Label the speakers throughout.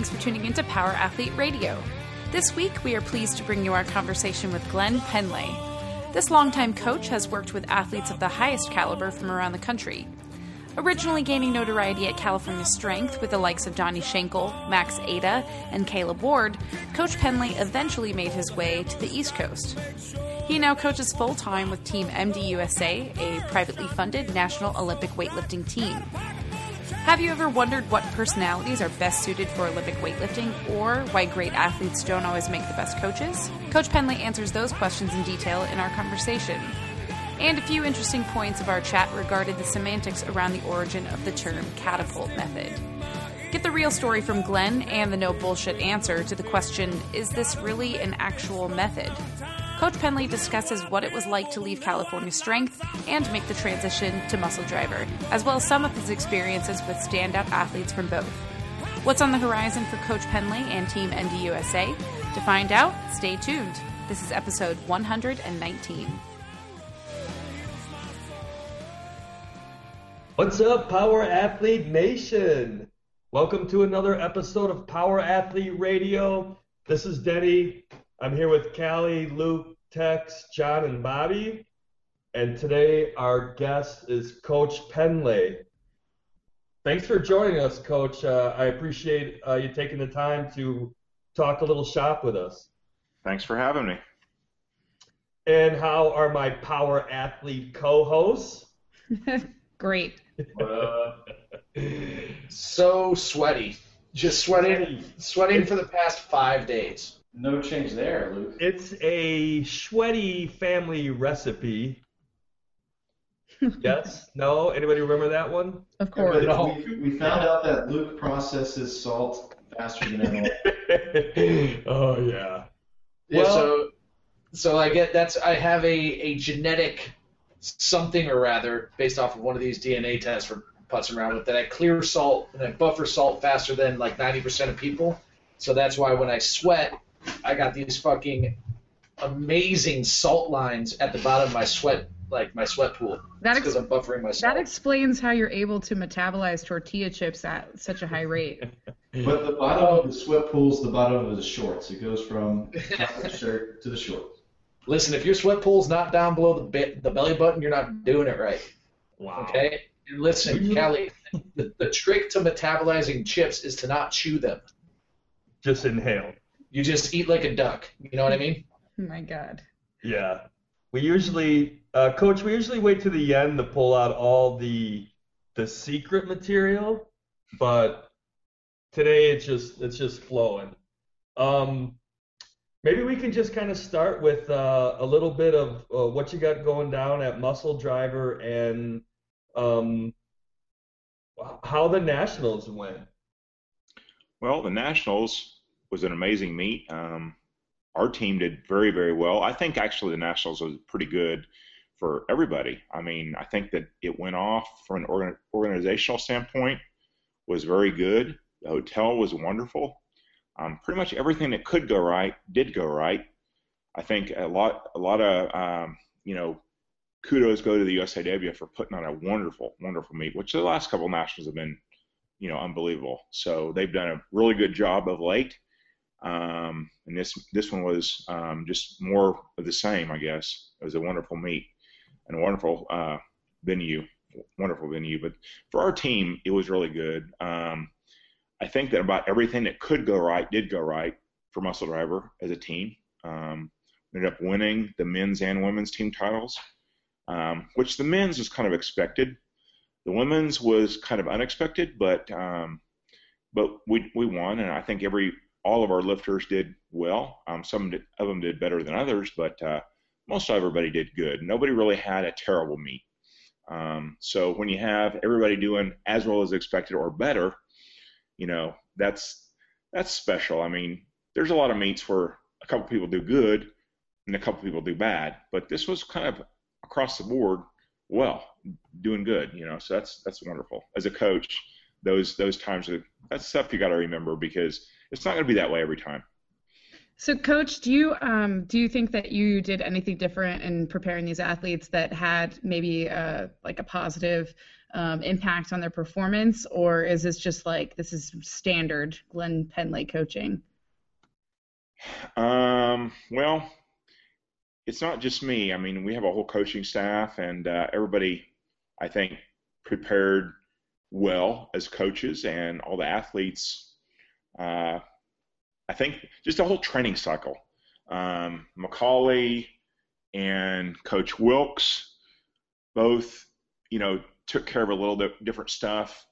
Speaker 1: Thanks for tuning into Power Athlete Radio. This week we are pleased to bring you our conversation with Glenn Pendlay. This longtime coach has worked with athletes of the highest caliber from around the country. Originally gaining notoriety at California Strength with the likes of Donny Shankle, Max Aita, and Caleb Ward, Coach Pendlay eventually made his way to the East Coast. He now coaches full time with Team MDUSA, a privately funded National Olympic weightlifting team. Have you ever wondered what personalities are best suited for Olympic weightlifting or why great athletes don't always make the best coaches? Coach Pendlay answers those questions in detail in our conversation. And a few interesting points of our chat regarded the semantics around the origin of the term catapult method. Get the real story from Glenn and the no bullshit answer to the question is this really an actual method? Coach Pendlay discusses what it was like to leave California Strength and make the transition to Muscle Driver, as well as some of his experiences with standout athletes from both. What's on the horizon for Coach Pendlay and Team MDUSA? To find out, stay tuned. This is episode 119.
Speaker 2: What's up, Power Athlete Nation? Welcome to another episode of Power Athlete Radio. This is Denny. I'm here with Callie, Luke, Tex, John, and Bobby. And today our guest is Coach Pendlay. Thanks for joining us, Coach. Uh, I appreciate uh, you taking the time to talk a little shop with us.
Speaker 3: Thanks for having me.
Speaker 2: And how are my Power Athlete co-hosts?
Speaker 1: Great.
Speaker 4: so sweaty. Just sweating, sweating for the past five days.
Speaker 5: No change there, Luke.
Speaker 2: It's a sweaty family recipe. yes? No? Anybody remember that one?
Speaker 1: Of course.
Speaker 4: No.
Speaker 5: we, we found out that Luke processes salt faster than anyone.
Speaker 2: oh yeah.
Speaker 4: Yeah,
Speaker 2: Well-
Speaker 4: so, so I get that's I have a, a genetic something or rather based off of one of these DNA tests for putzing around with that I clear salt and I buffer salt faster than like 90% of people. So that's why when I sweat, I got these fucking amazing salt lines at the bottom of my sweat, like my sweat pool.
Speaker 6: That
Speaker 4: because I'm buffering my salt.
Speaker 6: That explains how you're able to metabolize tortilla chips at such a high rate.
Speaker 5: But the bottom of the sweat pool's the bottom of the shorts. It goes from the shirt to the shorts.
Speaker 4: Listen, if your sweat pool's not down below the bit, the belly button, you're not doing it right.
Speaker 2: Wow.
Speaker 4: Okay? And listen, Kelly, the, the trick to metabolizing chips is to not chew them.
Speaker 2: Just inhale.
Speaker 4: You just eat like a duck. You know what I mean?
Speaker 6: Oh my god.
Speaker 2: Yeah. We usually, uh, Coach, we usually wait to the end to pull out all the the secret material, but today it's just it's just flowing. Um, maybe we can just kind of start with uh, a little bit of uh, what you got going down at Muscle Driver and um, how the Nationals went.
Speaker 3: Well, the Nationals was an amazing meet. Um, our team did very, very well. I think actually the Nationals was pretty good for everybody. I mean, I think that it went off from an organ- organizational standpoint was very good. The hotel was wonderful. Um, pretty much everything that could go right did go right. I think a lot, a lot of um, you know, kudos go to the USAW for putting on a wonderful, wonderful meet, which the last couple nationals have been you know, unbelievable. So they've done a really good job of late. Um, and this this one was um, just more of the same, I guess. It was a wonderful meet and a wonderful uh, venue, wonderful venue. But for our team, it was really good. Um, I think that about everything that could go right did go right for Muscle Driver as a team. Um, ended up winning the men's and women's team titles, um, which the men's was kind of expected. The women's was kind of unexpected, but um, but we we won, and I think every all of our lifters did well. Um, some of them did better than others, but uh, most everybody did good. Nobody really had a terrible meet. Um, so when you have everybody doing as well as expected or better, you know that's that's special. I mean, there's a lot of meets where a couple people do good and a couple people do bad, but this was kind of across the board well, doing good. You know, so that's that's wonderful. As a coach, those those times are that's stuff you got to remember because it's not going to be that way every time.
Speaker 1: So, coach, do you um, do you think that you did anything different in preparing these athletes that had maybe a, uh, like a positive um, impact on their performance, or is this just like this is standard Glenn Pendlay coaching?
Speaker 3: Um, well, it's not just me. I mean, we have a whole coaching staff, and uh, everybody, I think, prepared well as coaches, and all the athletes. Uh, I think just a whole training cycle. Um, McCauley and Coach Wilkes both, you know, took care of a little bit different stuff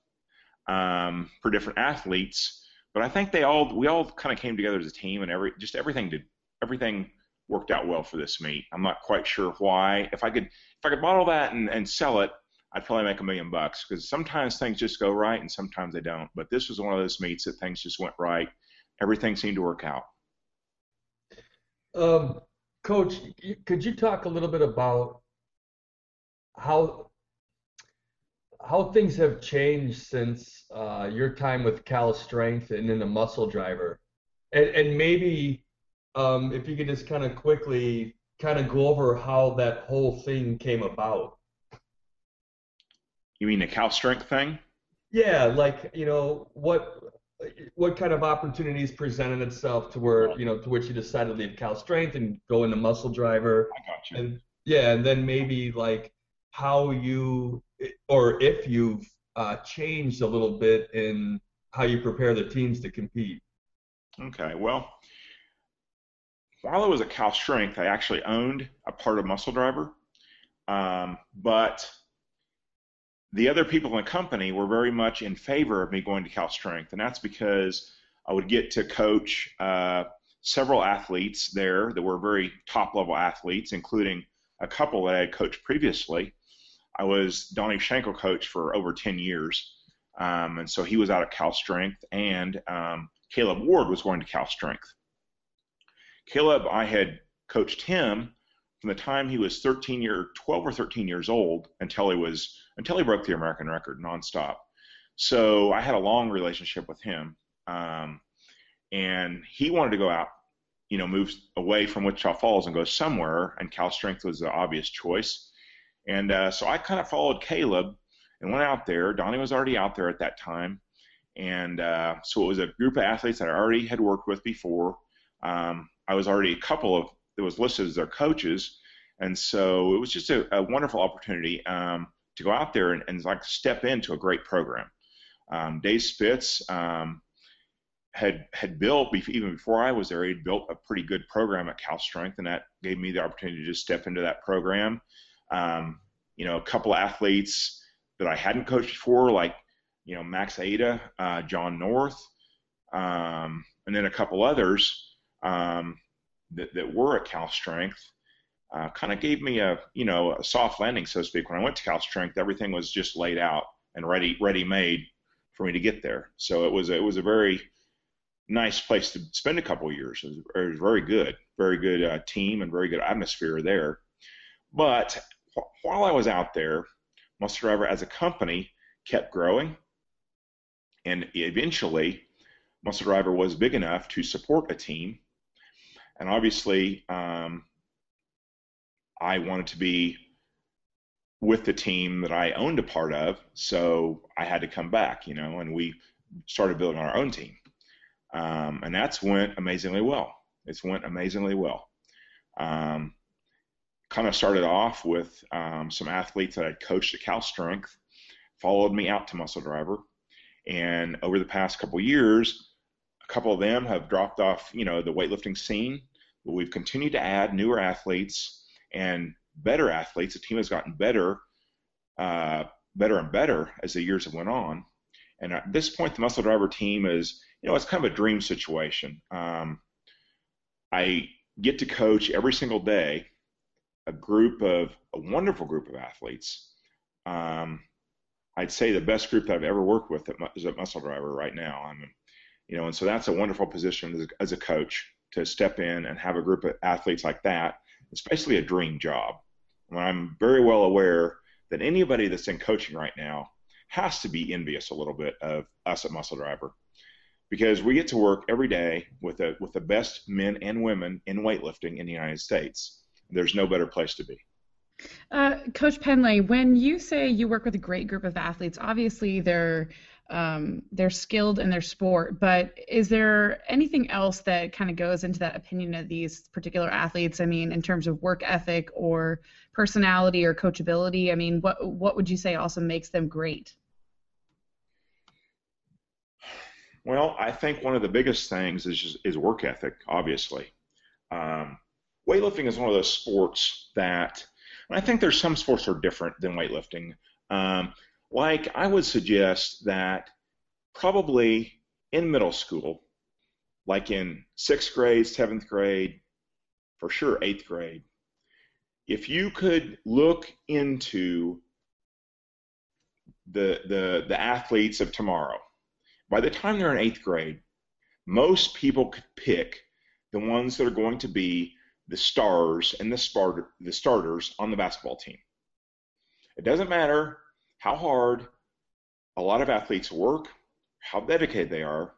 Speaker 3: um, for different athletes. But I think they all we all kind of came together as a team, and every just everything did everything worked out well for this meet. I'm not quite sure why. If I could if I could bottle that and, and sell it, I'd probably make a million bucks because sometimes things just go right and sometimes they don't. But this was one of those meets that things just went right everything seemed to work out.
Speaker 2: Um, Coach, could you talk a little bit about how how things have changed since uh, your time with Cal Strength and then the Muscle Driver, and, and maybe um, if you could just kind of quickly kind of go over how that whole thing came about.
Speaker 3: You mean the Cal Strength thing?
Speaker 2: Yeah, like you know what what kind of opportunities presented itself to where you know to which you decided to leave Cal Strength and go into Muscle Driver?
Speaker 3: I got you.
Speaker 2: And yeah, and then maybe like how you or if you've uh, changed a little bit in how you prepare the teams to compete.
Speaker 3: Okay, well, while I was at Cal Strength, I actually owned a part of Muscle Driver, um, but the other people in the company were very much in favor of me going to Cal Strength, and that's because I would get to coach uh, several athletes there that were very top level athletes, including a couple that I had coached previously. I was Donny Shankle coach for over 10 years, um, and so he was out at Cal Strength, and um, Caleb Ward was going to Cal Strength. Caleb, I had coached him from the time he was 13 year, 12 or 13 years old until he was until he broke the American record nonstop. So I had a long relationship with him, um, and he wanted to go out, you know, move away from Wichita Falls and go somewhere, and Cal Strength was the obvious choice. And uh, so I kind of followed Caleb and went out there. Donny was already out there at that time, and uh, so it was a group of athletes that I already had worked with before. Um, I was already a couple of that was listed as their coaches, and so it was just a, a wonderful opportunity. Um, to go out there and, and like step into a great program. Um, Dave Spitz um, had had built even before I was there. He'd built a pretty good program at Cal Strength, and that gave me the opportunity to just step into that program. Um, you know, a couple athletes that I hadn't coached before, like you know Max Aita, uh, Jon North, um, and then a couple others um, that, that were at Cal Strength uh, kind of gave me a you know a soft landing, so to speak. When I went to Cal Strength, everything was just laid out and ready ready made for me to get there. So it was a, it was a very nice place to spend a couple of years. It was, it was very good, very good uh, team and very good atmosphere there. But wh- while I was out there, Muscle Driver as a company kept growing, and eventually, Muscle Driver was big enough to support a team. And obviously, um, I wanted to be with the team that I owned a part of, so I had to come back, you know, and we started building our own team. Um, and that's went amazingly well. It's went amazingly well. Um, kind of started off with um, some athletes that I'd coached at Cal Strength, followed me out to Muscle Driver, and over the past couple years, a couple of them have dropped off, you know, the weightlifting scene. But we've continued to add newer athletes and better athletes. The team has gotten better, uh, better and better as the years have went on. And at this point, the muscle driver team is, you know, it's kind of a dream situation. Um, I get to coach every single day a group of a wonderful group of athletes. um, I'd say the best group that I've ever worked with is at Muscle Driver right now. I mean, you know, and so that's a wonderful position as a coach to step in and have a group of athletes like that. It's basically a dream job. I'm very well aware that anybody that's in coaching right now has to be envious a little bit of us at Muscle Driver because we get to work every day with the with the best men and women in weightlifting in the United States. There's no better place to be.
Speaker 1: Uh, Coach Pendlay, when you say you work with a great group of athletes, obviously they're um, they're skilled in their sport, but is there anything else that kind of goes into that opinion of these particular athletes? I mean, in terms of work ethic or personality or coachability, I mean, what what would you say also makes them great?
Speaker 3: Well, I think one of the biggest things is just, is work ethic. Obviously, um, weightlifting is one of those sports that I think there's some sports that are different than weightlifting. Um, like I would suggest that probably in middle school, like in sixth grade, seventh grade, for sure eighth grade, if you could look into the the the athletes of tomorrow, by the time they're in eighth grade, most people could pick the ones that are going to be the stars and the, spart- the starters on the basketball team. It doesn't matter how hard a lot of athletes work, how dedicated they are,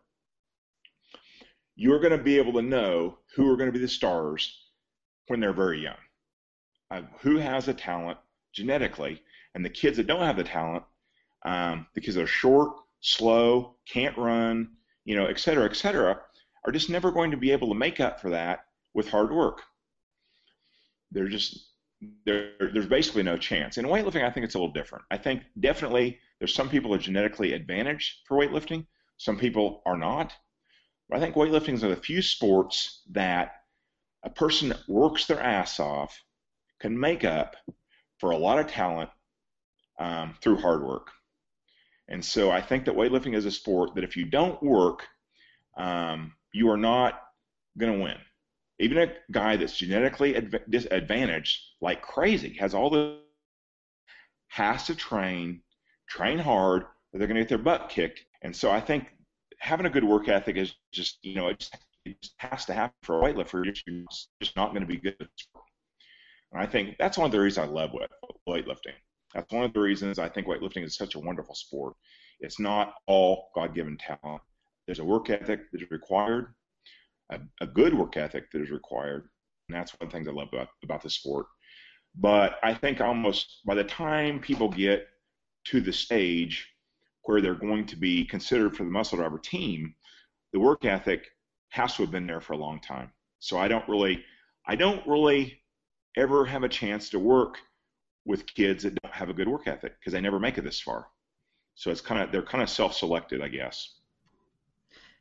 Speaker 3: you're going to be able to know who are going to be the stars when they're very young. Uh, who has the talent genetically, and the kids that don't have the talent, um, the kids that are short, slow, can't run, you know, et cetera, et cetera, are just never going to be able to make up for that with hard work they're just there, there's basically no chance. In weightlifting, I think it's a little different. I think definitely there's some people are genetically advantaged for weightlifting, some people are not. But I think weightlifting is one of the few sports that a person that works their ass off can make up for a lot of talent um, through hard work. And so I think that weightlifting is a sport that if you don't work, um, you are not going to win even a guy that's genetically disadvantaged like crazy has all the has to train train hard or they're going to get their butt kicked. And so i think having a good work ethic is just you know it just, it just has to happen for a weightlifter. You're just not going to be good and i think that's one of the reasons i love weightlifting. That's one of the reasons i think weightlifting is such a wonderful sport. It's not all god-given talent. There's a work ethic that is required a, a good work ethic that is required. And that's one things I love about, about the sport. But I think almost by the time people get to the stage where they're going to be considered for the muscle driver team, the work ethic has to have been there for a long time. So I don't really, I don't really ever have a chance to work with kids that don't have a good work ethic because they never make it this far. So it's kind of they're kind of self-selected, I guess.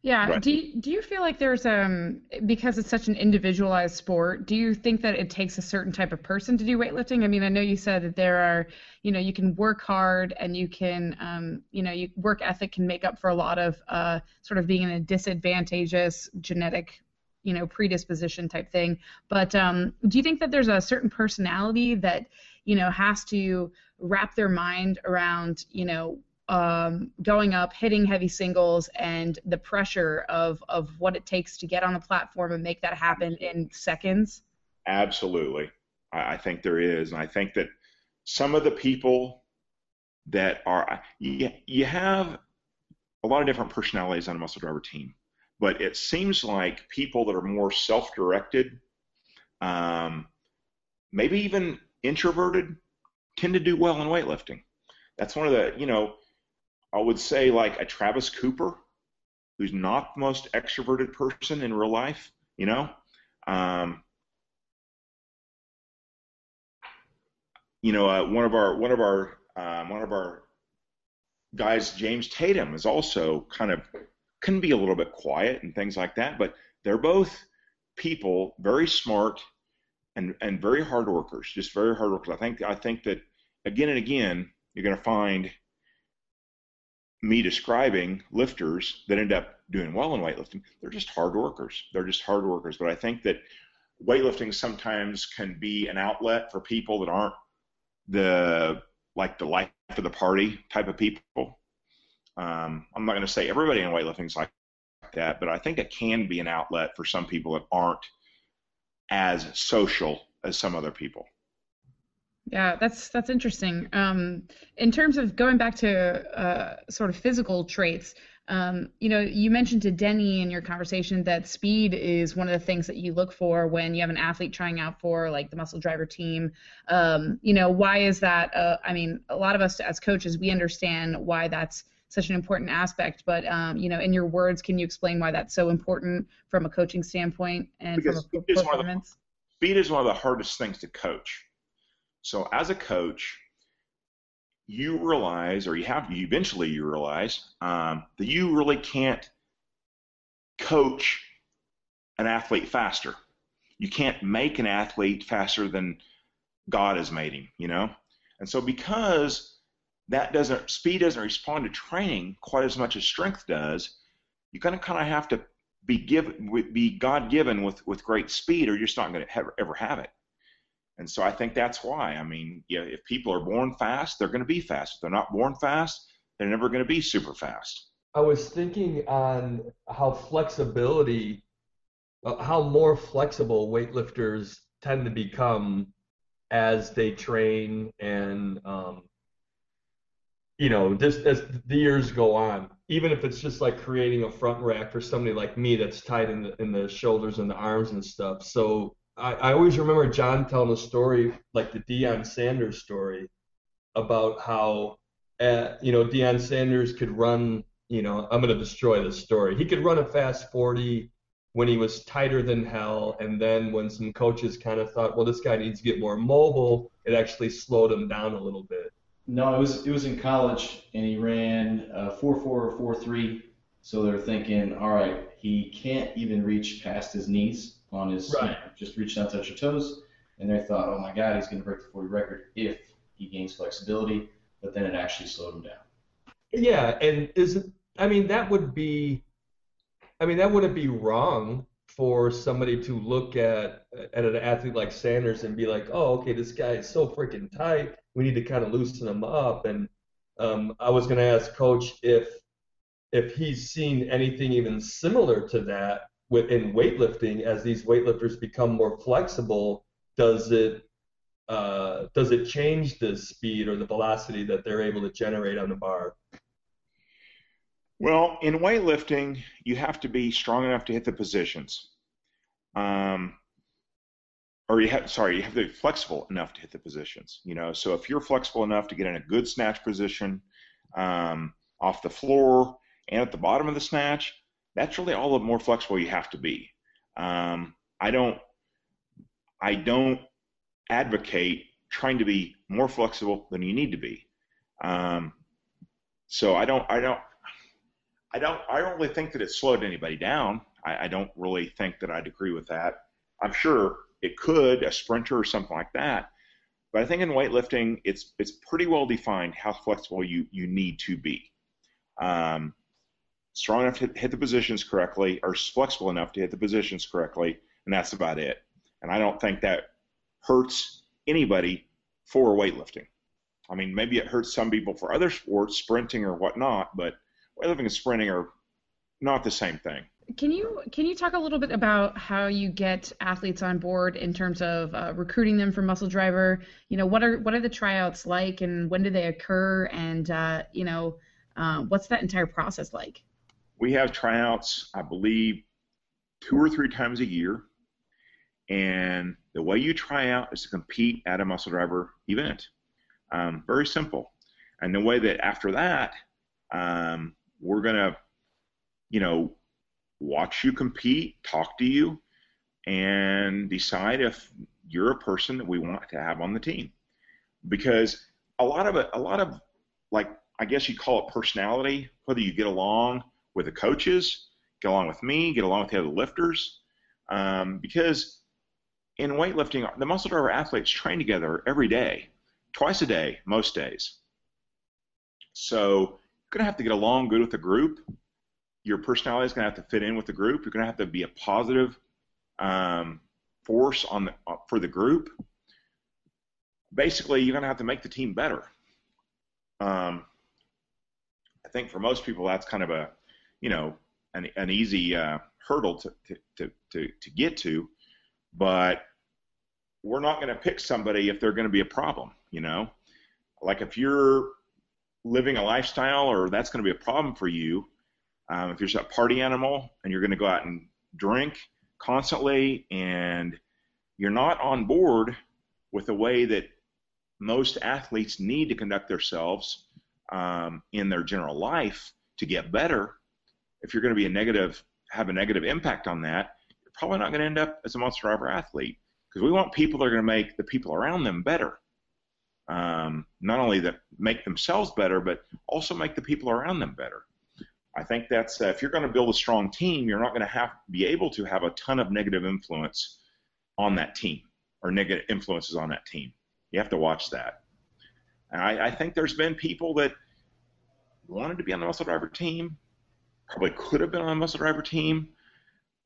Speaker 1: Yeah. Right. Do you, do you feel like there's um because it's such an individualized sport? Do you think that it takes a certain type of person to do weightlifting? I mean, I know you said that there are, you know, you can work hard and you can, um, you know, you work ethic can make up for a lot of uh, sort of being in a disadvantageous genetic, you know, predisposition type thing. But um, do you think that there's a certain personality that, you know, has to wrap their mind around, you know, um, going up, hitting heavy singles, and the pressure of of what it takes to get on the platform and make that happen in seconds?
Speaker 3: Absolutely, I, I think there is, and I think that some of the people that are you, you have a lot of different personalities on a muscle driver team, but it seems like people that are more self-directed, um, maybe even introverted, tend to do well in weightlifting. That's one of the you know I would say like a Travis Cooper, who's not the most extroverted person in real life, you know. Um, you know, uh, one of our one of our um, one of our guys, James Tatum, is also kind of can be a little bit quiet and things like that, but they're both people very smart and and very hard workers, just very hard workers. I think I think that again and again you're going to find me describing lifters that end up doing well in weightlifting, they're just hard workers. They're just hard workers. But I think that weightlifting sometimes can be an outlet for people that aren't the like the life of the party type of people. Um, I'm not going to say everybody in weightlifting is like that, but I think it can be an outlet for some people that aren't as social as some other people.
Speaker 1: Yeah, that's that's interesting. Um, in terms of going back to uh, sort of physical traits, um, you know, you mentioned to Denny in your conversation that speed is one of the things that you look for when you have an athlete trying out for like the muscle driver team. Um, you know, why is that? Uh, I mean, a lot of us as coaches, we understand why that's such an important aspect. But um, you know, in your words, can you explain why that's so important from a coaching standpoint and
Speaker 3: because
Speaker 1: from a performance?
Speaker 3: Speed is one of the hardest things to coach. So as a coach, you realize, or you have, you eventually you realize um, that you really can't coach an athlete faster. You can't make an athlete faster than God has made him, you know. And so because that doesn't speed doesn't respond to training quite as much as strength does, you're going to kind of have to be given be God given with with great speed, or you're just not going to ever have it. And so I think that's why. I mean, yeah, if people are born fast, they're going to be fast. If they're not born fast, they're never going to be super fast.
Speaker 2: I was thinking on how flexibility, uh, how more flexible weightlifters tend to become as they train and, um, you know, just as the years go on. Even if it's just like creating a front rack for somebody like me that's tight in the in the shoulders and the arms and stuff. So I, I always remember John telling a story like the Deion Sanders story about how uh, you know Deion Sanders could run. You know, I'm going to destroy this story. He could run a fast 40 when he was tighter than hell, and then when some coaches kind of thought, well, this guy needs to get more mobile, it actually slowed him down a little bit.
Speaker 5: No, it was it was in college, and he ran a four four or four three. So they're thinking, all right, he can't even reach past his knees on his right. you know, just reach down, touch your toes, and they thought, oh my God, he's going to break the 40 record if he gains flexibility, but then it actually slowed him down.
Speaker 2: Yeah, and is it, I mean that would be, I mean that wouldn't be wrong for somebody to look at at an athlete like Sanders and be like, oh okay, this guy is so freaking tight, we need to kind of loosen him up. And um, I was going to ask Coach if if he's seen anything even similar to that within weightlifting as these weightlifters become more flexible does it uh, does it change the speed or the velocity that they're able to generate on the bar?
Speaker 3: Well in weightlifting you have to be strong enough to hit the positions. Um, or you have sorry you have to be flexible enough to hit the positions you know? So if you're flexible enough to get in a good snatch position um, off the floor and at the bottom of the snatch that's really all the more flexible you have to be. Um, I don't I don't advocate trying to be more flexible than you need to be. Um, so I don't I don't I don't I don't really think that it slowed anybody down. I, I don't really think that I'd agree with that. I'm sure it could a sprinter or something like that. But I think in weightlifting, it's it's pretty well defined how flexible you you need to be. Um, strong enough to hit the positions correctly, or flexible enough to hit the positions correctly, and that's about it. And I don't think that hurts anybody for weightlifting. I mean, maybe it hurts some people for other sports, sprinting or whatnot, but weightlifting and sprinting are not the same thing.
Speaker 1: Can you can you talk a little bit about how you get athletes on board in terms of uh, recruiting them for Muscle Driver? You know, what are what are the tryouts like, and when do they occur, and uh, you know, uh, what's that entire process like?
Speaker 3: We have tryouts, I believe, two or three times a year. And the way you try out is to compete at a muscle driver event. Um, very simple. And the way that after that, um, we're going to, you know, watch you compete, talk to you, and decide if you're a person that we want to have on the team. Because a lot of it, a lot of like, I guess you call it personality, whether you get along with the coaches, get along with me, get along with the other lifters, um, because in weightlifting, the muscle driver athletes train together every day, twice a day, most days. So you're going to have to get along good with the group. Your personality is going to have to fit in with the group. You're going to have to be a positive um, force on the, uh, for the group. Basically, you're going to have to make the team better. Um, I think for most people that's kind of a, you know, an, an easy uh, hurdle to, to, to, to get to, but we're not going to pick somebody if they're going to be a problem, you know? Like if you're living a lifestyle or that's going to be a problem for you, um, if you're a party animal and you're going to go out and drink constantly and you're not on board with the way that most athletes need to conduct themselves um, in their general life to get better, if you're going to be a negative, have a negative impact on that, you're probably not going to end up as a monster driver athlete because we want people that are going to make the people around them better. Um, not only that make themselves better, but also make the people around them better. I think that's uh, if you're going to build a strong team, you're not going to have be able to have a ton of negative influence on that team or negative influences on that team. You have to watch that. I, I think there's been people that wanted to be on the muscle driver team, probably could have been on the muscle driver team,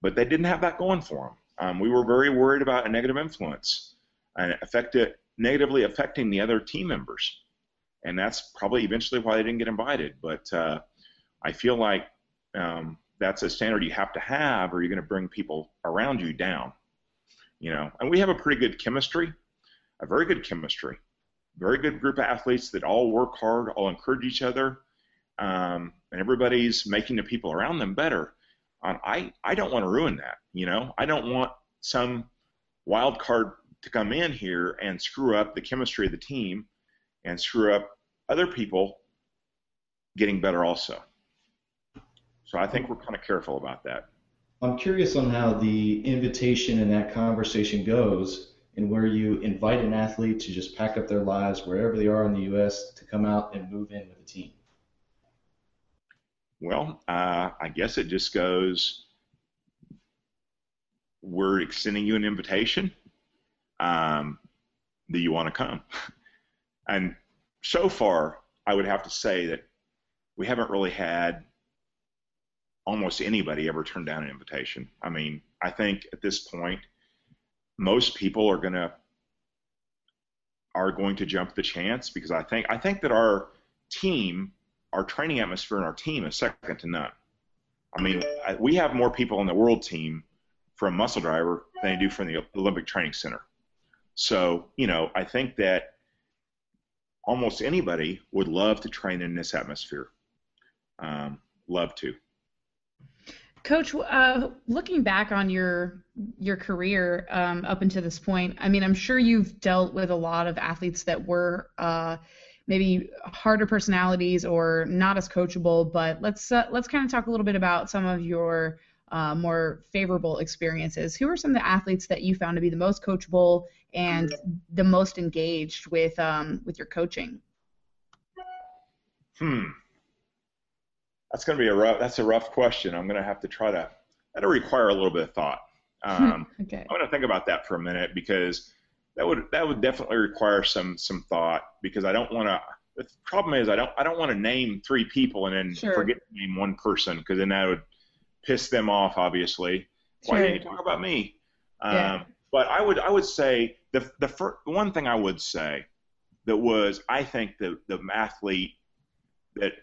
Speaker 3: but they didn't have that going for them. Um, we were very worried about a negative influence and affected negatively affecting the other team members, and that's probably eventually why they didn't get invited. But uh, I feel like um, that's a standard you have to have, or you're going to bring people around you down. You know, and we have a pretty good chemistry, a very good chemistry, very good group of athletes that all work hard, all encourage each other, um, and everybody's making the people around them better. Um, I I don't want to ruin that. You know, I don't want some wild card to come in here and screw up the chemistry of the team and screw up other people getting better also. So I think we're kind of careful about that.
Speaker 5: I'm curious on how the invitation and that conversation goes, and where you invite an athlete to just pack up their lives wherever they are in the U.S. to come out and move in with the team.
Speaker 3: Well, uh, I guess it just goes. We're extending you an invitation. Um, do you want to come? and so far, I would have to say that we haven't really had almost anybody ever turn down an invitation. I mean, I think at this point, most people are going to are going to jump the chance because I think I think that our team, our training atmosphere and our team is second to none. I mean, we have more people on the world team from Muscle Driver than they do from the Olympic Training Center. So, you know, I think that almost anybody would love to train in this atmosphere. Um, love to.
Speaker 1: Coach, uh, looking back on your your career um, up until this point, I mean, I'm sure you've dealt with a lot of athletes that were uh, maybe harder personalities or not as coachable. But let's uh, let's kind of talk a little bit about some of your uh, more favorable experiences. Who are some of the athletes that you found to be the most coachable and the most engaged with um, with your coaching?
Speaker 3: Hmm that's going to be a rough. That's a rough question. I'm going to have to try to. That'll require a little bit of thought. Um, okay. I'm going to think about that for a minute because that would that would definitely require some some thought because I don't want to. The problem is I don't I don't want to name three people and then sure. forget to name one person because then that would piss them off. Obviously, why sure. didn't you talk about me? Um, yeah. But I would I would say the the first, one thing I would say that was I think the the athlete that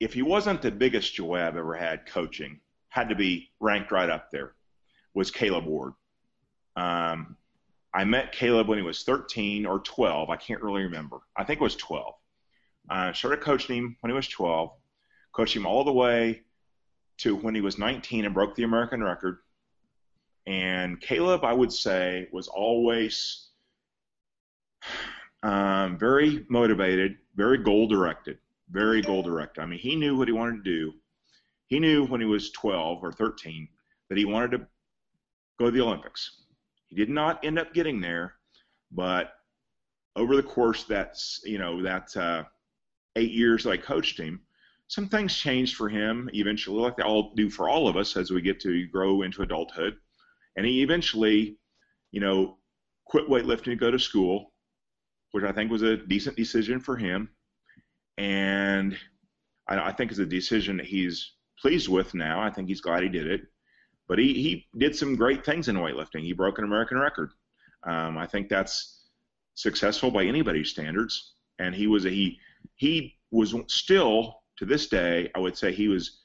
Speaker 3: if he wasn't the biggest joy I've ever had coaching, had to be ranked right up there, was Caleb Ward. Um, I met Caleb when he was 13 or 12. I can't really remember. I think it was 12. I started coaching him when he was 12, coached him all the way to when he was 19 and broke the American record. And Caleb, I would say, was always um, very motivated, very goal directed very goal directed. I mean, he knew what he wanted to do. He knew when he was 12 or 13 that he wanted to go to the Olympics. He did not end up getting there, but over the course that's you know that uh, eight years that I coached him, some things changed for him eventually, like they all do for all of us as we get to grow into adulthood. And he eventually, you know, quit weightlifting to go to school, which I think was a decent decision for him and I, I think it's a decision that he's pleased with now. I think he's glad he did it. But he, he did some great things in weightlifting. He broke an American record. Um, I think that's successful by anybody's standards. And he was a, he he was still to this day, I would say he was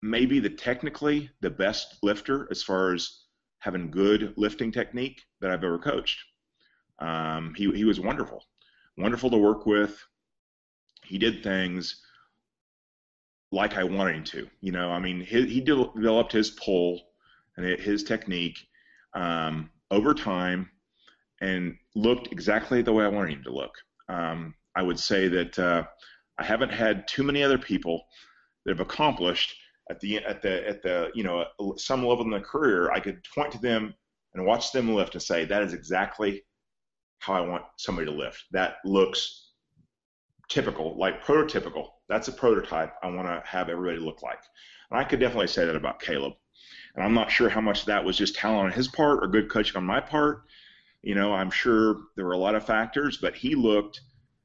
Speaker 3: maybe the technically the best lifter as far as having good lifting technique that I've ever coached. Um, he he was wonderful, wonderful to work with. He did things like I wanted him to. You know, I mean, he, he developed his pull and his technique um, over time and looked exactly the way I wanted him to look. Um, I would say that uh, I haven't had too many other people that have accomplished at the at the at the you know some level in their career. I could point to them and watch them lift and say that is exactly how I want somebody to lift. That looks typical, like prototypical. That's a prototype I want to have everybody look like. And I could definitely say that about Caleb. And I'm not sure how much that was just talent on his part or good coaching on my part. You know, I'm sure there were a lot of factors, but he looked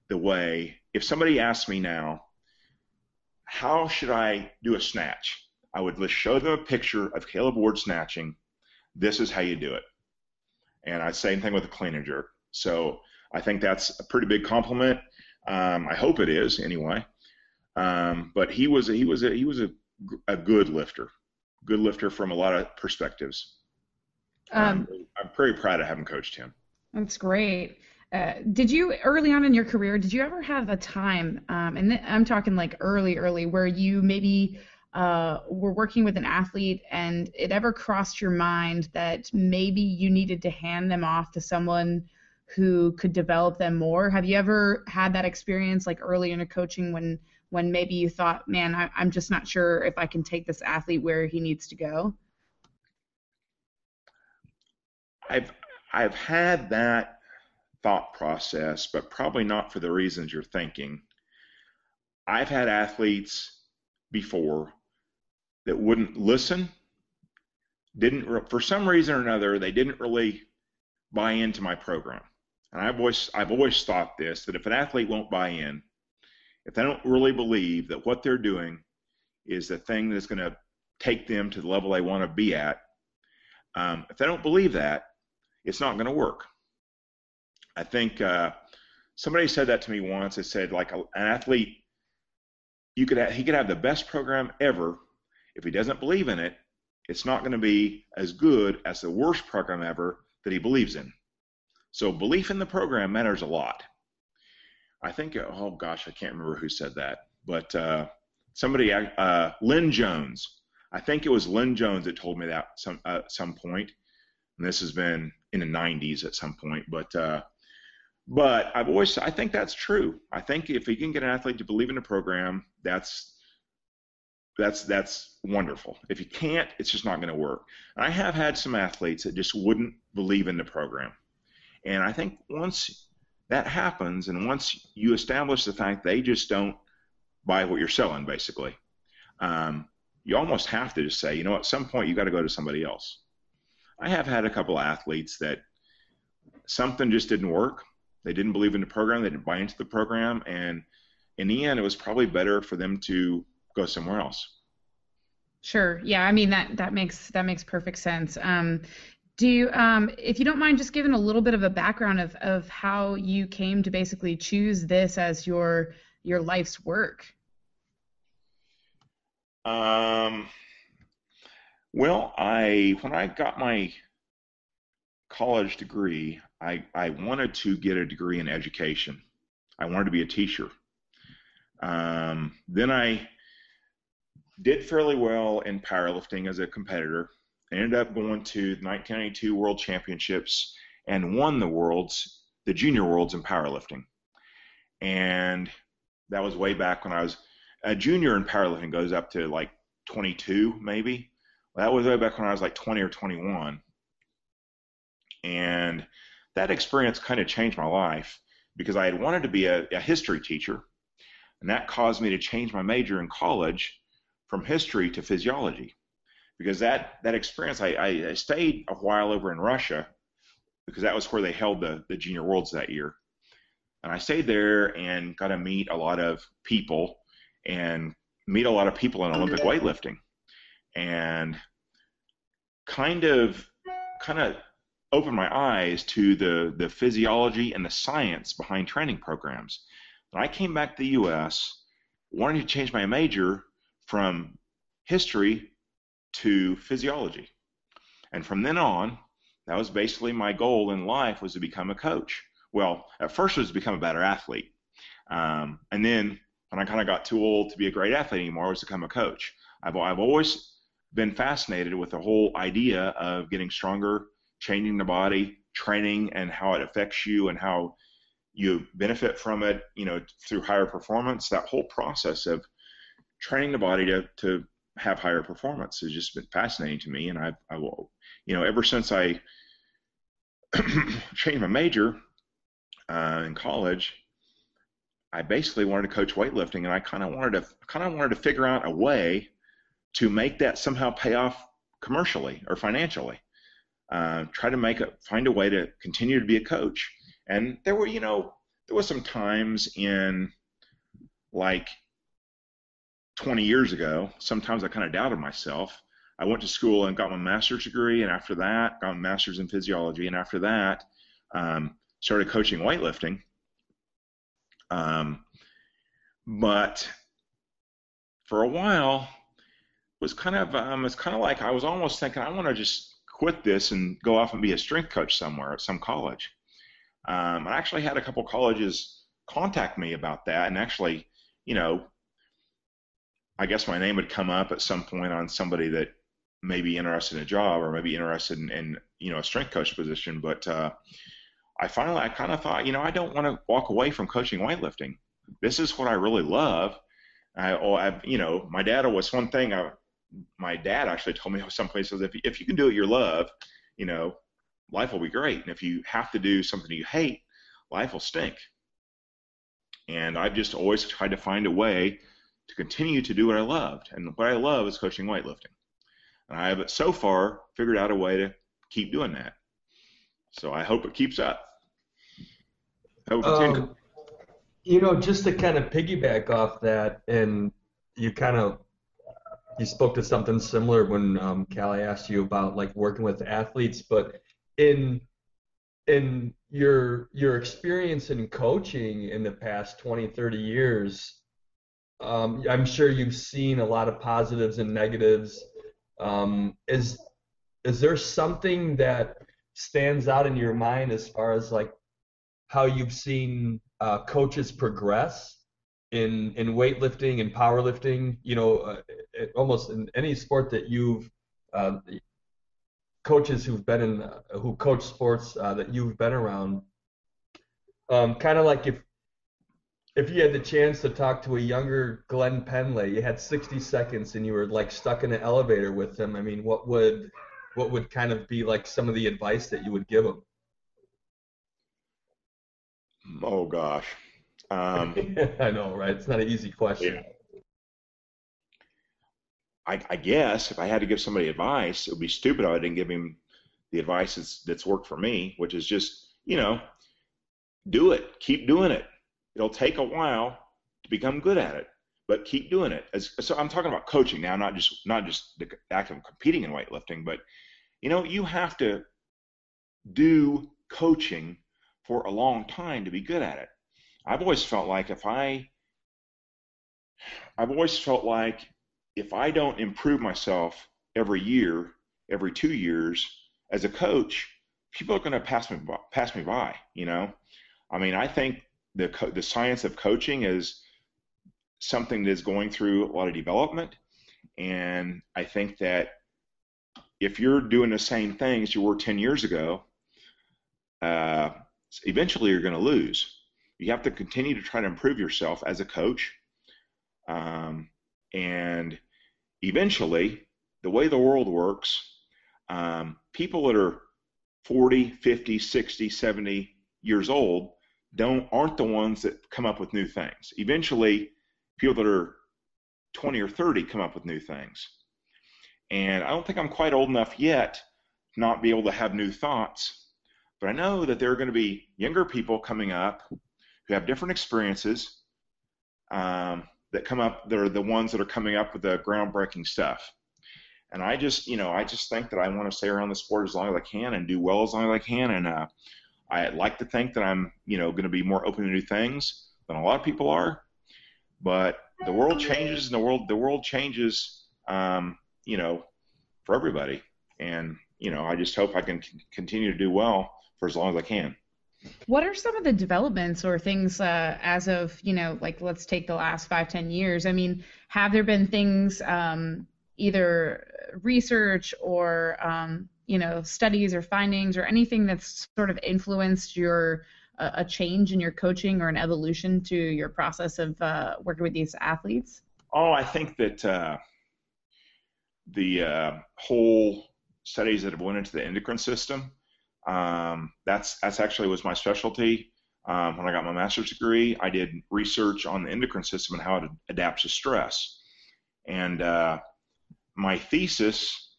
Speaker 3: the way. If somebody asked me now, how should I do a snatch? I would just show them a picture of Caleb Ward snatching. This is how you do it. And I same thing with a clean and jerk. So I think that's a pretty big compliment. Um, I hope it is anyway. Um, but he was a, he was a, he was a, a good lifter, good lifter from a lot of perspectives. Um, I'm very proud of having coached him.
Speaker 1: That's great. Uh, did you early on in your career? Did you ever have a time, um, and th- I'm talking like early, early, where you maybe uh, were working with an athlete and it ever crossed your mind that maybe you needed to hand them off to someone who could develop them more? Have you ever had that experience like early in a coaching when when maybe you thought, man, I, I'm just not sure if I can take this athlete where he needs to go?
Speaker 3: I've I've had that thought process, but probably not for the reasons you're thinking. I've had athletes before that wouldn't listen, didn't for some reason or another they didn't really buy into my program. And I've always I've always thought this that if an athlete won't buy in, if they don't really believe that what they're doing is the thing that's going to take them to the level they want to be at, um, if they don't believe that, it's not going to work. I think uh, somebody said that to me once. They said like a, an athlete, you could he could have the best program ever. If he doesn't believe in it, it's not going to be as good as the worst program ever that he believes in. So belief in the program matters a lot. I think, oh gosh, I can't remember who said that, but uh, somebody, uh, Lynn Jones. I think it was Lynn Jones that told me that some uh, some point, and this has been in the 90s at some point. But uh, but I've always I think that's true. I think if you can get an athlete to believe in the program, that's that's that's wonderful. If you can't, it's just not going to work. I have had some athletes that just wouldn't believe in the program, and I think once that happens, and once you establish the fact they just don't buy what you're selling, basically, um, you almost have to just say, you know, at some point you got to go to somebody else. I have had a couple of athletes that something just didn't work. They didn't believe in the program. They didn't buy into the program, and in the end, it was probably better for them to go somewhere else.
Speaker 1: Sure. Yeah. I mean that that makes that makes perfect sense. Um, do you, um, if you don't mind, just giving a little bit of a background of, of how you came to basically choose this as your your life's work?
Speaker 3: Um, well, I when I got my college degree, I, I wanted to get a degree in education. I wanted to be a teacher. Um, then I did fairly well in powerlifting as a competitor ended up going to the 1992 World Championships and won the worlds, the junior worlds in powerlifting. And that was way back when I was a junior in powerlifting goes up to like 22 maybe. That was way back when I was like 20 or 21. And that experience kind of changed my life because I had wanted to be a, a history teacher. And that caused me to change my major in college from history to physiology because that that experience I, I, stayed a while over in Russia because that was where they held the the junior worlds that year, and I stayed there and got to meet a lot of people and meet a lot of people in oh, Olympic weightlifting, and kind of kind of opened my eyes to the the physiology and the science behind training programs. And I came back to the U.S. wanting to change my major from history to physiology. And from then on, that was basically my goal in life was to become a coach. Well, at first it was to become a better athlete. Um, and then when I kind of got too old to be a great athlete anymore, I was to become a coach. I've, I've always been fascinated with the whole idea of getting stronger, changing the body, training, and how it affects you and how you benefit from it, you know, through higher performance. That whole process of training the body to, to have higher performance has just been fascinating to me. And I've, I will, you know, ever since I changed my major uh, in college, I basically wanted to coach weightlifting, and I kind of wanted to kind of wanted to figure out a way to make that somehow pay off commercially or financially. Uh, try to make a find a way to continue to be a coach. And there were, you know, there was some times in like 20 years ago, sometimes I kind of doubted myself. I went to school and got my master's degree, and after that, got my master's in physiology, and after that, um, started coaching weightlifting. Um, but for a while, was kind of um, it's kind of like I was almost thinking I want to just quit this and go off and be a strength coach somewhere at some college. Um, I actually had a couple colleges contact me about that, and actually, you know, I guess my name would come up at some point on somebody that may be interested in a job or maybe interested in, in you know a strength coach position. But uh, I finally I kind of thought, you know, I don't want to walk away from coaching weightlifting. This is what I really love. I, oh, I, you know, my dad was one thing. I, my dad actually told me some places if if you can do it you love, you know, life will be great. And if you have to do something you hate, life will stink. And I've just always tried to find a way to continue to do what I loved. And what I love is coaching weightlifting. And I have so far figured out a way to keep doing that. So I hope it keeps up.
Speaker 2: Um, you know, just to kind of piggyback off that, and you kind of you spoke to something similar when um, Callie asked you about like working with athletes, but in in your your experience in coaching in the past 20 30 years um, i'm sure you've seen a lot of positives and negatives. Um, is is there something that stands out in your mind as far as like how you've seen uh, coaches progress in in weightlifting and powerlifting? You know uh, almost in any sport that you've uh, coaches who've been in who coach sports uh, that you've been around. Um, kind of like if if you had the chance to talk to a younger Glenn Pendlay, you had 60 seconds and you were like stuck in an elevator with him. I mean, what would what would kind of be like some of the advice that you would give him?
Speaker 3: Oh gosh. Um,
Speaker 2: I know, right? It's not an easy question. Yeah.
Speaker 3: I, I, guess if I had to give somebody advice, it would be stupid if I didn't give him the advice that's, that's worked for me, which is just, you know, do it. Keep doing it. It'll take a while to become good at it, but keep doing it. As, so I'm talking about coaching now, not just not just the act of competing in weightlifting, but you know, you have to do coaching for a long time to be good at it. I've always felt like if I I've always felt like if I don't improve myself every year, every two years as a coach, people are going to pass me by, pass me by. You know, I mean, I think the co- the science of coaching is something that is going through a lot of development, and I think that if you're doing the same things you were 10 years ago, uh, eventually you're going to lose. You have to continue to try to improve yourself as a coach. Um, and eventually, the way the world works, um, people that are 40, 50, 60, 70 years old don't aren't the ones that come up with new things. Eventually, people that are 20 or 30 come up with new things. And I don't think I'm quite old enough yet to not be able to have new thoughts, but I know that there are going to be younger people coming up who have different experiences um, that come up. They're the ones that are coming up with the groundbreaking stuff. And I just, you know, I just think that I want to stay around the sport as long as I can and do well as long as I can. And uh, I like to think that I'm, you know, going to be more open to new things. than a lot of people are. But the world changes, and the world the world changes, um, you know, for everybody. And you know, I just hope I can c- continue to do well for as long as I can.
Speaker 1: What are some of the developments or things uh, as of you know, like let's take the last five, ten years? I mean, have there been things um, either research or um, you know studies or findings or anything that's sort of influenced your uh, a change in your coaching or an evolution to your process of uh, working with these athletes?
Speaker 3: Oh, I think that uh, the uh, whole studies that have went into the endocrine system. Um, that's that's actually was my specialty. Um, when I got my master's degree, I did research on the endocrine system and how it adapts to stress. And uh, my thesis,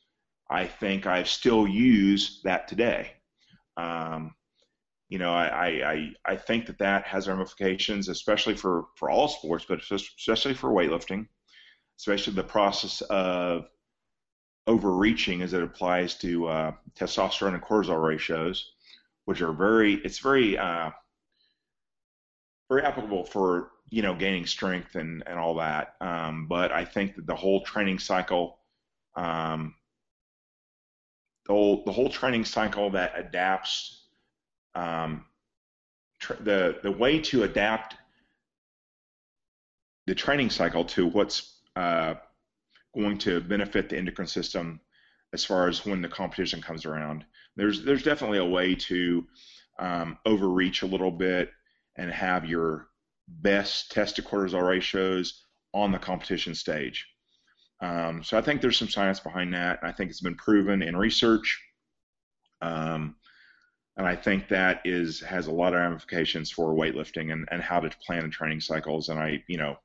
Speaker 3: I think I still use that today. Um, you know, I, I, I think that that has ramifications, especially for, for all sports, but especially for weightlifting, especially the process of overreaching as it applies to uh, testosterone and cortisol ratios, which are very, it's very, uh, very applicable for you know gaining strength and and all that. Um, but I think that the whole training cycle, um, the whole the whole training cycle that adapts, um, tr- the the way to adapt the training cycle to what's uh, going to benefit the endocrine system as far as when the competition comes around. There's there's definitely a way to um, overreach a little bit and have your best test to cortisol ratios on the competition stage. Um, so I think there's some science behind that, I think it's been proven in research. Um, and I think that is has a lot of ramifications for weightlifting and, and how to plan and training cycles. And I, you know,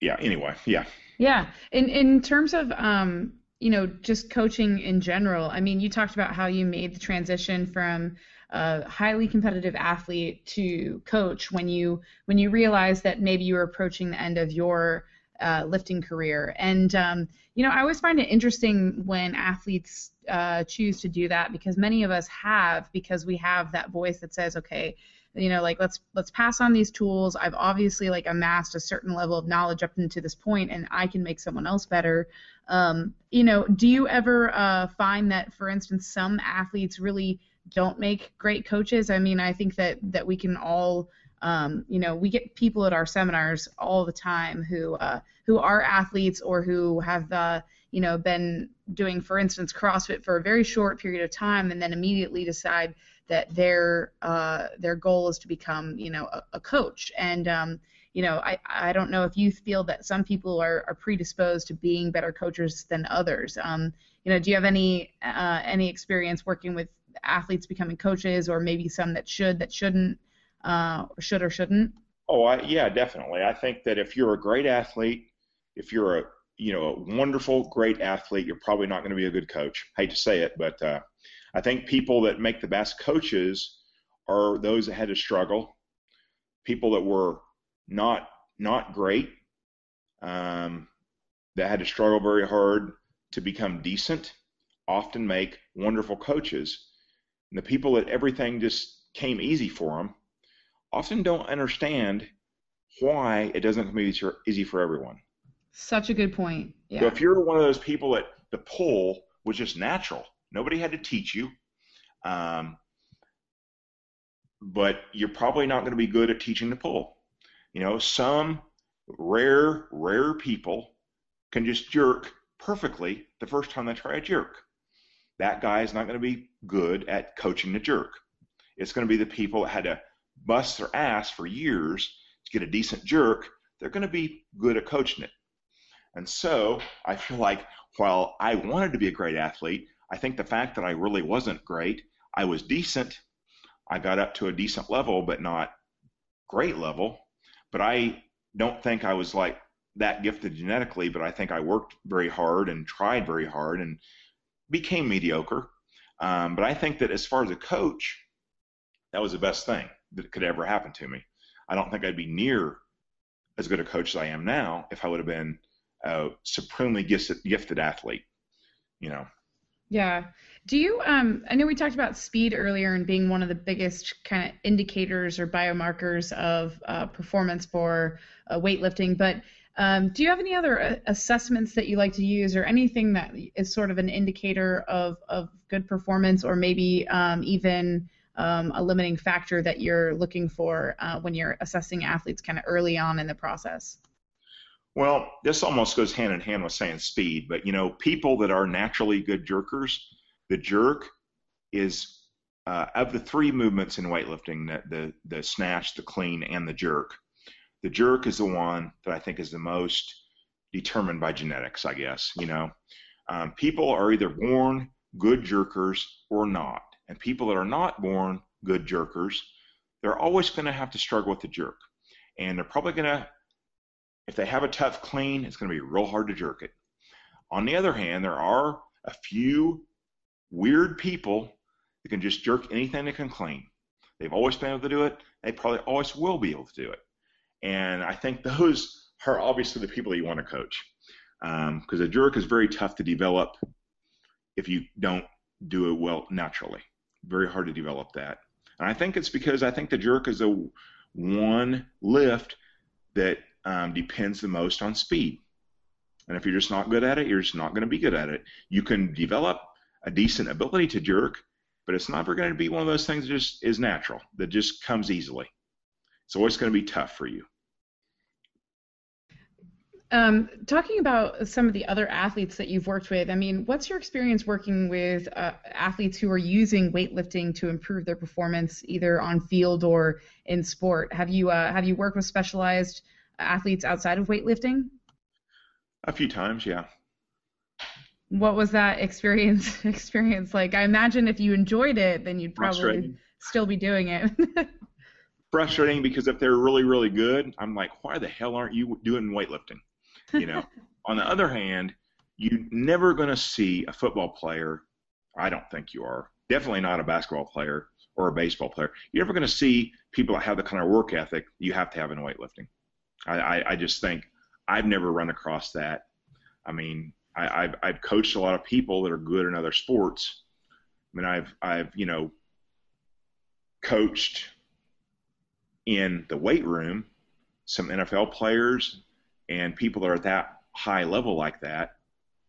Speaker 3: yeah. Anyway, yeah.
Speaker 1: Yeah. In in terms of um, you know, just coaching in general. I mean, you talked about how you made the transition from a highly competitive athlete to coach when you when you realized that maybe you were approaching the end of your uh, lifting career. And um, you know, I always find it interesting when athletes uh, choose to do that because many of us have because we have that voice that says, okay, you know like let's let's pass on these tools. I've obviously like amassed a certain level of knowledge up into this point and i can make someone else better. Um, you know do you ever uh, find that for instance some athletes really don't make great coaches? I mean i think that that we can all um, you know we get people at our seminars all the time who uh, who are athletes or who have uh, you know been doing for instance crossfit for a very short period of time and then immediately decide that their uh, their goal is to become you know a, a coach. And um, you know I, I don't know if you feel that some people are, are predisposed to being better coaches than others. Um, you know do you have any uh, any experience working with athletes becoming coaches or maybe some that should that shouldn't uh, should or shouldn't?
Speaker 3: Oh I, yeah definitely. I think that if you're a great athlete if you're a you know a wonderful great athlete you're probably not going to be a good coach. Hate to say it but uh, I think people that make the best coaches are those that had to struggle, people that were not not great, um, that had to struggle very hard to become decent, often make wonderful coaches. And the people that everything just came easy for them often don't understand why it doesn't come easy, easy for everyone.
Speaker 1: Such a good point. Yeah.
Speaker 3: So if you're one of those people that the pull was just natural, Nobody had to teach you. Um, but you're probably not going to be good at teaching the pull. You know, some rare, rare people can just jerk perfectly the first time they try a jerk. That guy is not going to be good at coaching the jerk. It's going to be the people that had to bust their ass for years to get a decent jerk. They're going to be good at coaching it. And so I feel like while I wanted to be a great athlete, I think the fact that I really wasn't great, I was decent. I got up to a decent level, but not great level. But I don't think I was like that gifted genetically, but I think I worked very hard and tried very hard and became mediocre. Um, but I think that as far as a coach, that was the best thing that could ever happen to me. I don't think I'd be near as good a coach as I am now if I would have been a supremely gifted, gifted athlete. You know.
Speaker 1: Yeah. Do you? Um, I know we talked about speed earlier and being one of the biggest kind of indicators or biomarkers of uh, performance for uh, weightlifting, but um, do you have any other uh, assessments that you like to use, or anything that is sort of an indicator of, of good performance, or maybe um, even um, a limiting factor that you're looking for uh, when you're assessing athletes kind of early on in the process?
Speaker 3: Well, this almost goes hand in hand with saying speed, but you know, people that are naturally good jerkers, the jerk is uh, of the three movements in weightlifting, the, the the snatch, the clean, and the jerk the jerk is the one that I think is the most determined by genetics, I guess. You know, um, people are either born good jerkers or not. And people that are not born good jerkers, they're always going to have to struggle with the jerk. And they're probably going to, if they have a tough clean, it's going to be real hard to jerk it. On the other hand, there are a few weird people that can just jerk anything they can clean. They've always been able to do it. They probably always will be able to do it. And I think those are obviously the people you want to coach. Because um, a jerk is very tough to develop if you don't do it well naturally. Very hard to develop that. And I think it's because I think the jerk is a one lift that um, depends the most on speed. And if you're just not good at it, you're just not going to be good at it. You can develop a decent ability to jerk, but it's never going to be one of those things that just is natural, that just comes easily. It's always going to be tough for you.
Speaker 1: Um, talking about some of the other athletes that you've worked with, I mean, what's your experience working with uh, athletes who are using weightlifting to improve their performance, either on field or in sport? Have you uh, have you worked with specialized athletes outside of weightlifting?
Speaker 3: A few times, yeah.
Speaker 1: What was that experience experience like? I imagine if you enjoyed it, then you'd probably still be doing it.
Speaker 3: Frustrating because if they're really, really good, I'm like, why the hell aren't you doing weightlifting? You know. On the other hand, you're never going to see a football player. I don't think you are. Definitely not a basketball player or a baseball player. You're never going to see people that have the kind of work ethic you have to have in weightlifting. I, I, I just think I've never run across that. I mean, I, have I've coached a lot of people that are good in other sports. I mean, I've I've you know coached in the weight room some NFL players and people are at that high level like that,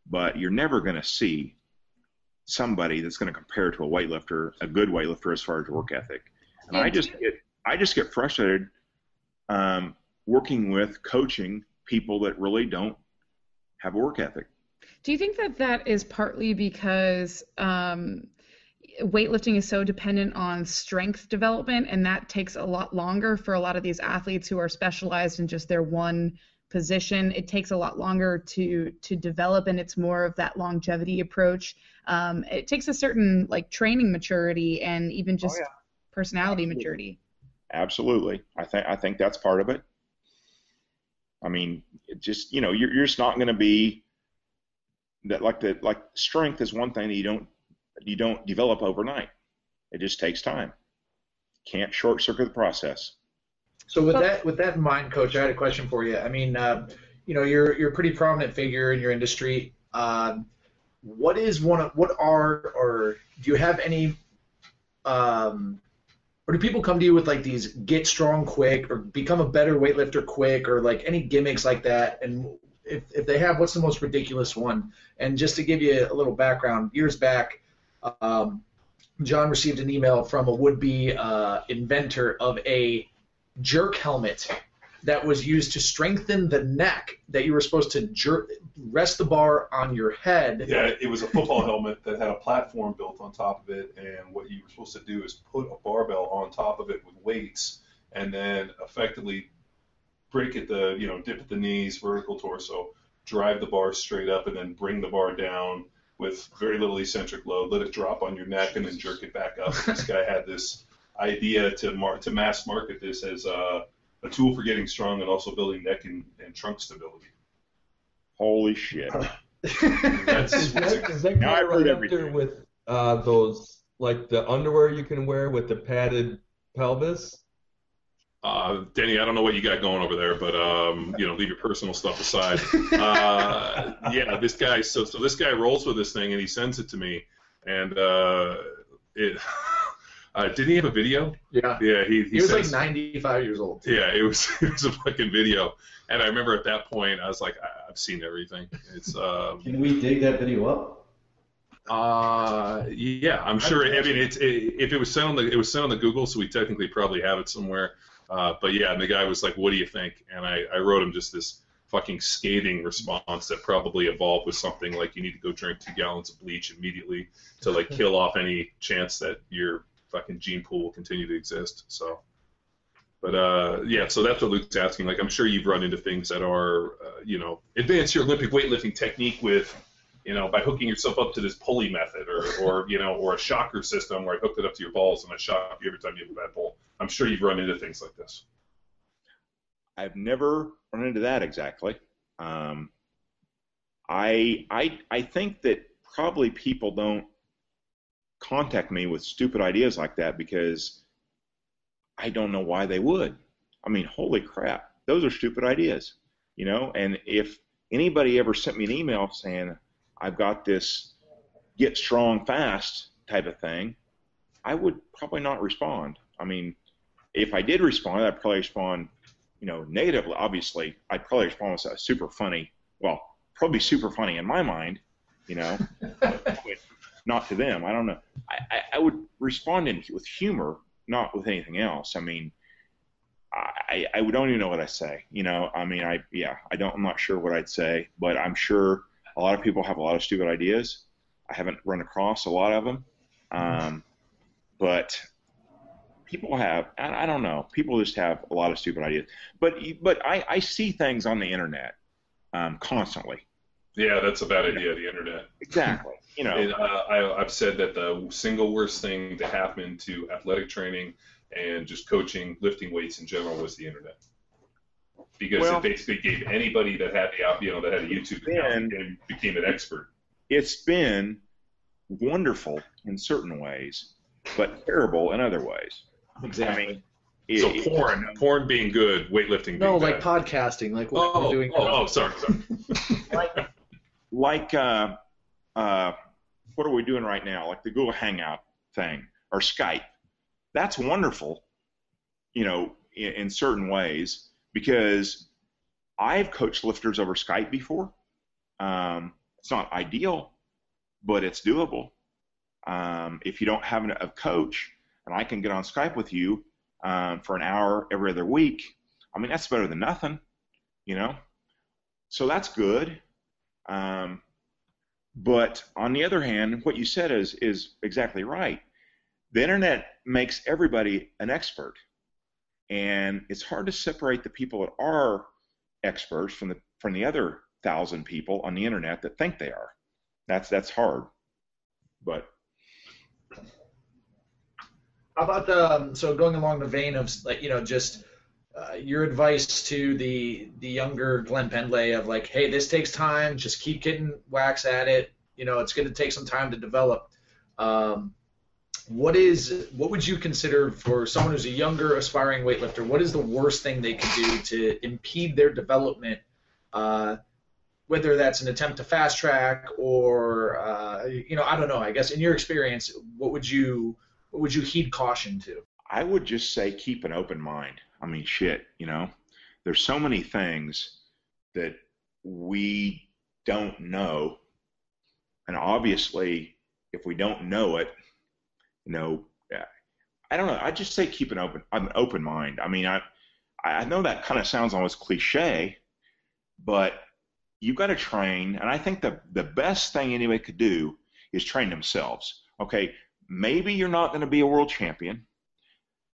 Speaker 3: but you're never going to see somebody that's going to compare to a weightlifter, a good weightlifter as far as work ethic. And I just get I just get frustrated um, working with coaching people that really don't have a work ethic.
Speaker 1: Do you think that that is partly because um, weightlifting is so dependent on strength development, and that takes a lot longer for a lot of these athletes who are specialized in just their one position. It takes a lot longer to to develop, and it's more of that longevity approach. Um, it takes a certain like training maturity and even just oh, yeah. personality Absolutely. maturity.
Speaker 3: Absolutely, I think I think that's part of it. I mean, just you know, you're, you're just not going to be that like the like strength is one thing that you don't you don't develop overnight. It just takes time. Can't short circuit the process.
Speaker 4: So with that with that in mind, Coach, I had a question for you. I mean, uh, you know, you're you're a pretty prominent figure in your industry. Um, what is one of what are or do you have any um, or do people come to you with like these get strong quick or become a better weightlifter quick or like any gimmicks like that and if, if they have what's the most ridiculous one and just to give you a little background years back um, Jon received an email from a would-be uh, inventor of a jerk helmet that was used to strengthen the neck that you were supposed to rest the bar on your head.
Speaker 7: Yeah, it was a football helmet that had a platform built on top of it, and what you were supposed to do is put a barbell on top of it with weights, and then effectively break at the you know dip at the knees, vertical torso, drive the bar straight up, and then bring the bar down with very little eccentric load, let it drop on your neck, and then jerk it back up. this guy had this idea to mar- to mass market this as a, a tool for getting strong and also building neck and, and trunk stability.
Speaker 3: Holy shit!
Speaker 2: that's, is that, is that now I've everything. with uh, those like the underwear you can wear with the padded pelvis.
Speaker 7: Uh, Denny, I don't know what you got going over there, but um, you know, leave your personal stuff aside. Uh, yeah, this guy. So, so this guy rolls with this thing and he sends it to me, and uh, it. Uh, did he have a video?
Speaker 4: Yeah.
Speaker 7: Yeah, he, he,
Speaker 4: He was
Speaker 7: says-
Speaker 4: like 95 years old.
Speaker 7: Yeah, it was it was a fucking video, and I remember at that point I was like, I, I've seen everything. It's um,
Speaker 5: Can we dig that video up?
Speaker 7: uh, yeah, I'm sure. I mean, it's it, if it was sent on the it was sent on the Google, so we technically probably have it somewhere. Uh, but yeah, and the guy was like, "What do you think?" And I, I wrote him just this fucking scathing response that probably evolved with something like, "You need to go drink two gallons of bleach immediately to like kill off any chance that your fucking gene pool will continue to exist." So. But uh, yeah, so that's what Luke's asking. Like, I'm sure you've run into things that are, uh, you know, advance your Olympic weightlifting technique with, you know, by hooking yourself up to this pulley method, or, or you know, or a shocker system where I hooked it up to your balls and I shock you every time you have a bad pull. I'm sure you've run into things like this.
Speaker 3: I've never run into that exactly. Um, I I I think that probably people don't contact me with stupid ideas like that because I don't know why they would. I mean, holy crap, those are stupid ideas, you know. And if anybody ever sent me an email saying I've got this get strong fast type of thing, I would probably not respond. I mean, if I did respond, I'd probably respond you know, negatively, obviously, I'd probably respond with a super funny, well, probably super funny in my mind, you know, not to them. I don't know. I, I, would respond in, with humor, not with anything else. I mean, I, I don't even know what I say. You know, I mean, I yeah, I don't. I'm not sure what I'd say, but I'm sure a lot of people have a lot of stupid ideas. I haven't run across a lot of them, um, but people have I I don't know people just have a lot of stupid ideas but but I, I see things on the internet um, constantly
Speaker 7: Yeah, that's a bad idea. The internet.
Speaker 3: exactly you know
Speaker 7: And, uh, I, I've said that the single worst thing to happen to athletic training and just coaching, lifting weights in general, was the internet. Because
Speaker 3: Well-
Speaker 7: it basically gave anybody that had the app- you know that had a YouTube account and became an expert.
Speaker 3: it's been wonderful in certain ways but terrible in other ways
Speaker 4: Exactly.
Speaker 3: I mean it-
Speaker 7: So
Speaker 3: it-
Speaker 7: porn, porn being good, weightlifting being
Speaker 4: no,
Speaker 7: bad.
Speaker 4: like podcasting, like what
Speaker 7: oh,
Speaker 4: we're doing.
Speaker 7: oh,
Speaker 4: now.
Speaker 7: oh, sorry, sorry.
Speaker 3: like uh, uh, what are we doing right now? Like the Google Hangout thing or Skype. That's wonderful, you know, in, in certain ways because I've coached lifters over Skype before. Um, it's not ideal, but it's doable. Um, if you don't have an- a coach and I can get on Skype with you um, for an hour every other week, I mean that's better than nothing, you know. So that's good. Um, but on the other hand, what you said is is exactly right. The internet makes everybody an expert, and it's hard to separate the people that are experts from the from the other thousand people on the internet that think they are. That's that's hard. But
Speaker 4: How about the um, so going along the vein of like you know just uh, your advice to the the younger Glenn Pendlay of like, hey, this takes time. Just keep getting wax at it. You know, it's going to take some time to develop. Um, what is what would you consider for someone who's a younger aspiring weightlifter? What is the worst thing they could do to impede their development? Uh, whether that's an attempt to fast track or uh, you know, I don't know. I guess in your experience, what would you what would you heed caution to?
Speaker 3: I would just say keep an open mind. I mean, shit, you know, there's so many things that we don't know, and obviously, if we don't know it, you know, I don't know. I just say keep an open an open mind. I mean, I I know that kind of sounds almost cliche, but you've got to train, and I think the the best thing anybody could do is train themselves. Okay, maybe you're not going to be a world champion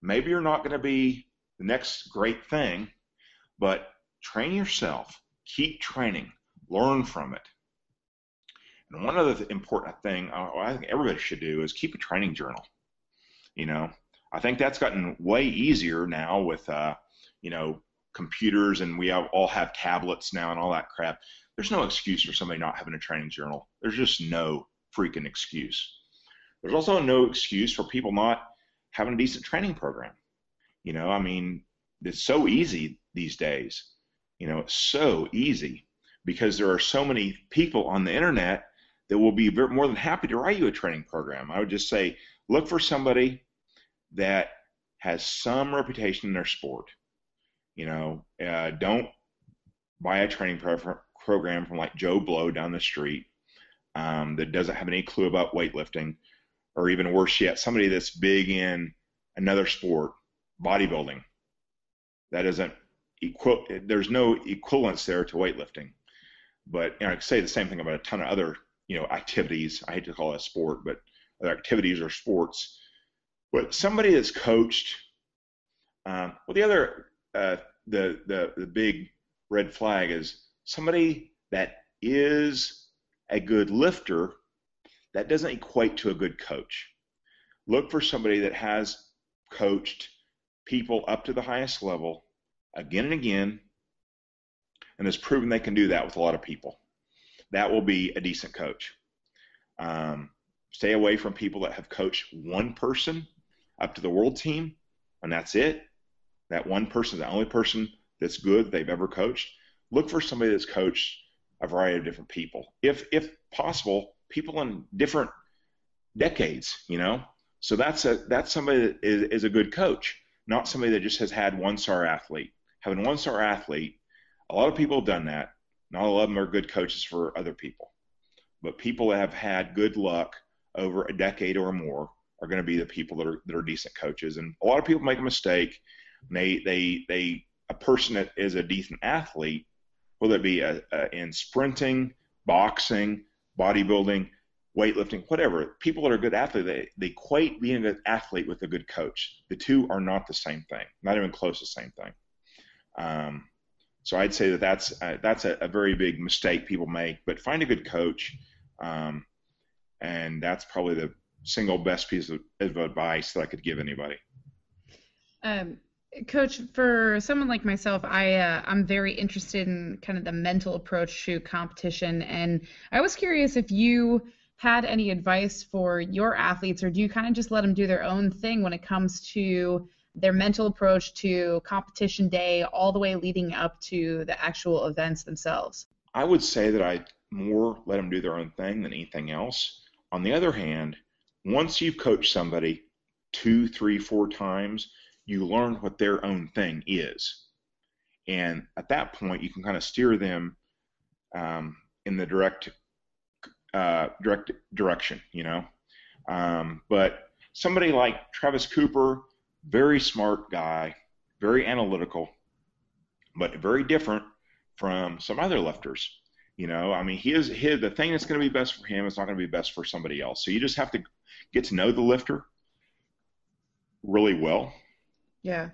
Speaker 3: maybe you're not going to be the next great thing, but train yourself. Keep training. Learn from it. And one other important thing uh, I think everybody should do is keep a training journal. You know, I think that's gotten way easier now with, uh, you know, computers and we have, all have tablets now and all that crap. There's no excuse for somebody not having a training journal. There's just no freaking excuse. There's also no excuse for people not having a decent training program. You know, I mean, it's so easy these days. You know, it's so easy because there are so many people on the internet that will be more than happy to write you a training program. I would just say look for somebody that has some reputation in their sport. You know, uh, don't buy a training pro- program from like Joe Blow down the street um, that doesn't have any clue about weightlifting, or even worse yet, somebody that's big in another sport, bodybuilding. That doesn't equal. There's no equivalence there to weightlifting. But you know, I could say the same thing about a ton of other you know activities. I hate to call it a sport, but other activities or sports. But somebody that's coached. Um, well, the other uh, the the the big red flag is somebody that is a good lifter. That doesn't equate to a good coach. Look for somebody that has coached people up to the highest level again and again and has proven they can do that with a lot of people. That will be a decent coach. Um, stay away from people that have coached one person up to the world team, and that's it. That one person is the only person that's good they've ever coached. Look for somebody that's coached a variety of different people, if if possible, people in different decades. You know, so that's a that's somebody that is, is a good coach, not somebody that just has had one star athlete. Having one star athlete, a lot of people have done that. Not all of them are good coaches for other people, but people that have had good luck over a decade or more are going to be the people that are that are decent coaches. And a lot of people make a mistake. They they they a person that is a decent athlete, whether it be a, a, in sprinting, boxing, bodybuilding, weightlifting, whatever. People that are good athletes, they, they equate being a good athlete with a good coach. The two are not the same thing, not even close to the same thing. Um, so I'd say that that's uh, that's a, a, very big mistake people make. But find a good coach, um, and that's probably the single best piece of, of advice that I could give anybody.
Speaker 1: Um, Coach, for someone like myself, I uh, I'm very interested in kind of the mental approach to competition, and I was curious if you had any advice for your athletes, or do you kind of just let them do their own thing when it comes to their mental approach to competition day, all the way leading up to the actual events themselves?
Speaker 3: I would say that I more let them do their own thing than anything else. On the other hand, once you've coached somebody two, three, four times, you learn what their own thing is. And at that point, you can kind of steer them um, in the direct uh, direct direction, you know. Um, but somebody like Travis Cooper, very smart guy, very analytical, but very different from some other lifters. You know, I mean, he is his, the thing that's going to be best for him is not going to be best for somebody else. So you just have to get to know the lifter really well.
Speaker 1: Yeah.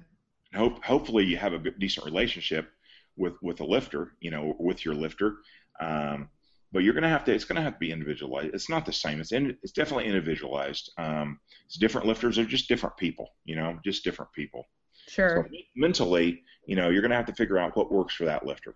Speaker 3: Hope hopefully you have a decent relationship with with a lifter, you know, with your lifter. Um, but you're going to have to it's going to have to be individualized. It's not the same. It's in, it's definitely individualized. Um, it's different lifters. Are just different people you know just different people.
Speaker 1: Sure.
Speaker 3: So mentally you know you're going to have to figure out what works for that lifter.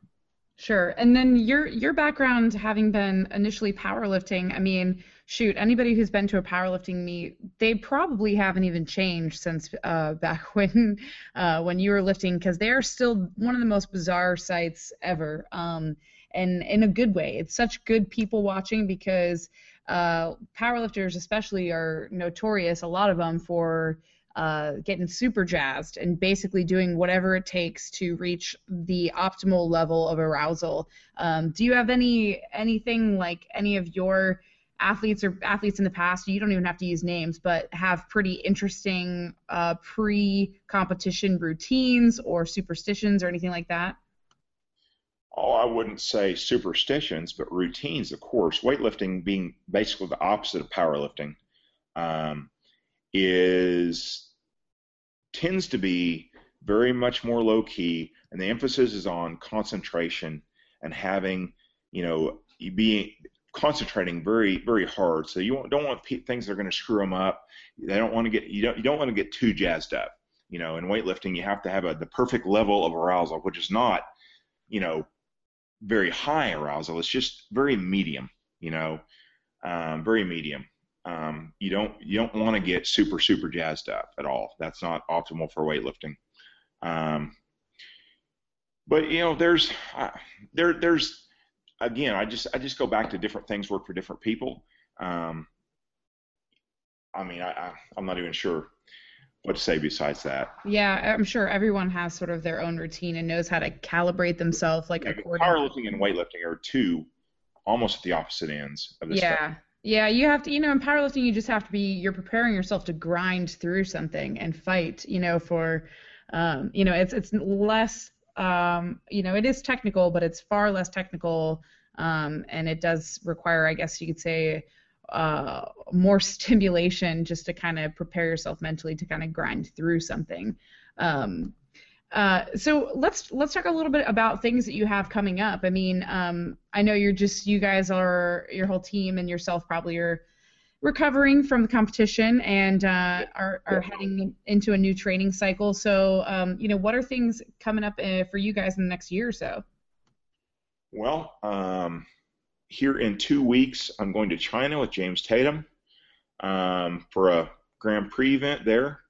Speaker 1: Sure. And then your your background having been initially powerlifting i mean shoot anybody who's been to a powerlifting meet they probably haven't even changed since uh, back when uh, when you were lifting because they're still one of the most bizarre sights ever. Um, and in a good way. It's such good people watching because uh, powerlifters, especially, are notorious, a lot of them, for uh, getting super jazzed and basically doing whatever it takes to reach the optimal level of arousal. Um, do you have any anything like any of your athletes or athletes in the past? You don't even have to use names, but have pretty interesting uh, pre-competition routines or superstitions or anything like that
Speaker 3: oh, I wouldn't say superstitions, but routines, of course. Weightlifting being basically the opposite of powerlifting um, is tends to be very much more low key, and the emphasis is on concentration and having, you know, being concentrating very very hard. So you don't want things that are going to screw them up. They don't want to get you don't you don't want to get too jazzed up. You know, in weightlifting, you have to have a, the perfect level of arousal, which is not, you know, very high arousal. It's just very medium, you know, um, very medium. Um, you don't you don't want to get super super jazzed up at all. That's not optimal for weightlifting. Um, but you know, there's uh, there there's again, I just I just go back to different things work for different people. Um, I mean, I, I I'm not even sure what to say besides that.
Speaker 1: Yeah, I'm sure everyone has sort of their own routine and knows how to calibrate themselves like
Speaker 3: Yeah, powerlifting and weightlifting are two almost at the opposite ends of the
Speaker 1: Yeah.
Speaker 3: spectrum.
Speaker 1: Yeah, you have to, you know, in powerlifting, you just have to be, you're preparing yourself to grind through something and fight, you know, for, um, you know, it's it's less, um, you know, it is technical, but it's far less technical, um, and it does require, I guess you could say, uh, more stimulation just to kind of prepare yourself mentally to kind of grind through something. Um, uh, so let's let's talk a little bit about things that you have coming up. I mean, um, I know you're just you guys are your whole team and yourself probably are recovering from the competition and uh, are are heading into a new training cycle. So um, you know, what are things coming up uh, for you guys in the next year or so?
Speaker 3: Well, um, here in two weeks, I'm going to China with James Tatum um, for a Grand Prix event there.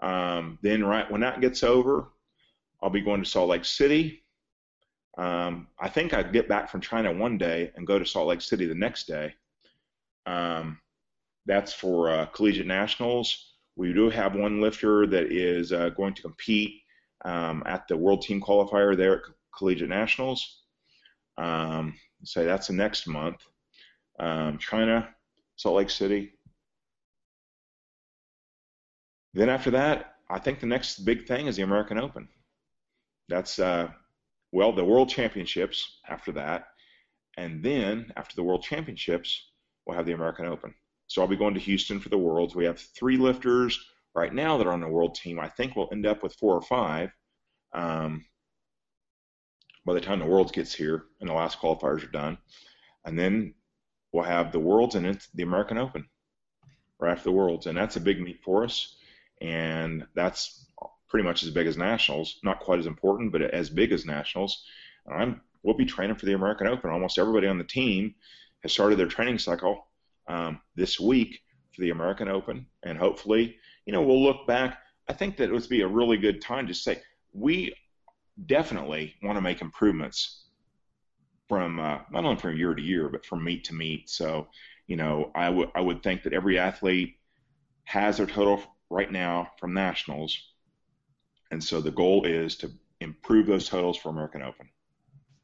Speaker 3: Um, then, right when that gets over, I'll be going to Salt Lake City. Um, I think I'd get back from China one day and go to Salt Lake City the next day. Um, that's for uh, collegiate nationals. We do have one lifter that is uh, going to compete um, at the World Team Qualifier there at Collegiate Nationals. Um, so that's the next month. Um, China, Salt Lake City. Then after that, I think the next big thing is the American Open. That's uh, well, the World Championships after that, and then after the World Championships, we'll have the American Open. So I'll be going to Houston for the Worlds. We have three lifters right now that are on the World team. I think we'll end up with four or five. Um, by the time the Worlds gets here and the last qualifiers are done, and then we'll have the Worlds and it's the American Open right after the Worlds, and that's a big meet for us, and that's pretty much as big as nationals. Not quite as important, but as big as nationals. And I'm we'll be training for the American Open. Almost everybody on the team has started their training cycle um, this week for the American Open, and hopefully, you know, we'll look back. I think that it would be a really good time to say we definitely want to make improvements from uh, not only from year to year, but from meet to meet. So, you know, I would I would think that every athlete has their total right now from nationals, and so the goal is to improve those totals for American Open.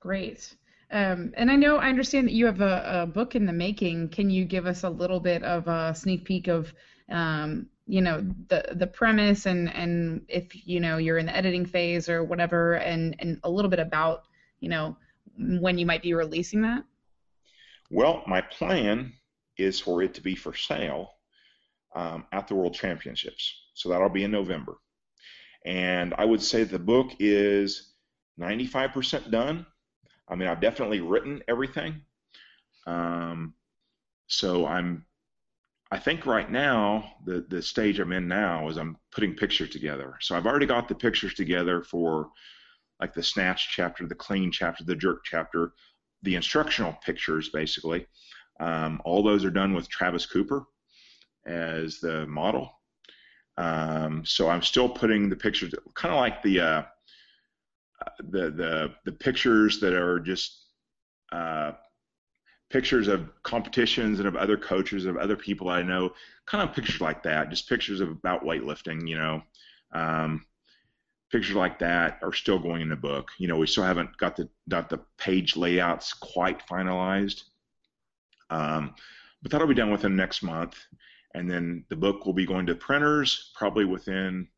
Speaker 1: Great. Um, and I know I understand that you have a, a book in the making. Can you give us a little bit of a sneak peek of, um, you know, the the premise and and if you know you're in the editing phase or whatever, and and a little bit about you know when you might be releasing that?
Speaker 3: Well, my plan is for it to be for sale um, at the World Championships. So that'll be in November. And I would say the book is 95% done. I mean, I've definitely written everything. Um, so I'm, I think right now, the, the stage I'm in now is I'm putting pictures together. So I've already got the pictures together for like the snatch chapter, the clean chapter, the jerk chapter, the instructional pictures, basically. Um, all those are done with Travis Cooper as the model. Um, so I'm still putting the pictures, kind of like the uh, the the the pictures that are just uh, pictures of competitions and of other coaches of other people I know, kind of pictures like that, just pictures of about weightlifting, you know. Um, pictures like that are still going in the book. You know, we still haven't got the got the page layouts quite finalized, um, but that'll be done within next month. And then the book will be going to printers probably within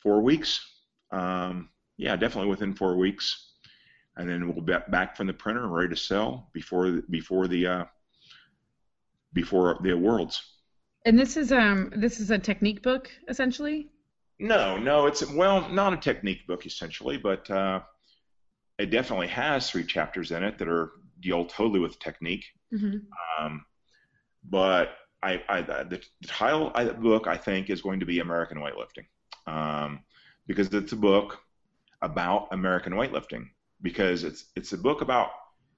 Speaker 3: four weeks. Um, yeah, definitely within four weeks. And then we'll be back from the printer and ready to sell before before the uh, before the worlds.
Speaker 1: And this is um this is a technique book essentially.
Speaker 3: No, no, it's well not a technique book essentially, but uh, it definitely has three chapters in it that are deal totally with technique.
Speaker 1: Mm-hmm.
Speaker 3: Um, but I, I the title of the book I think is going to be American weightlifting um, because it's a book about American weightlifting because it's it's a book about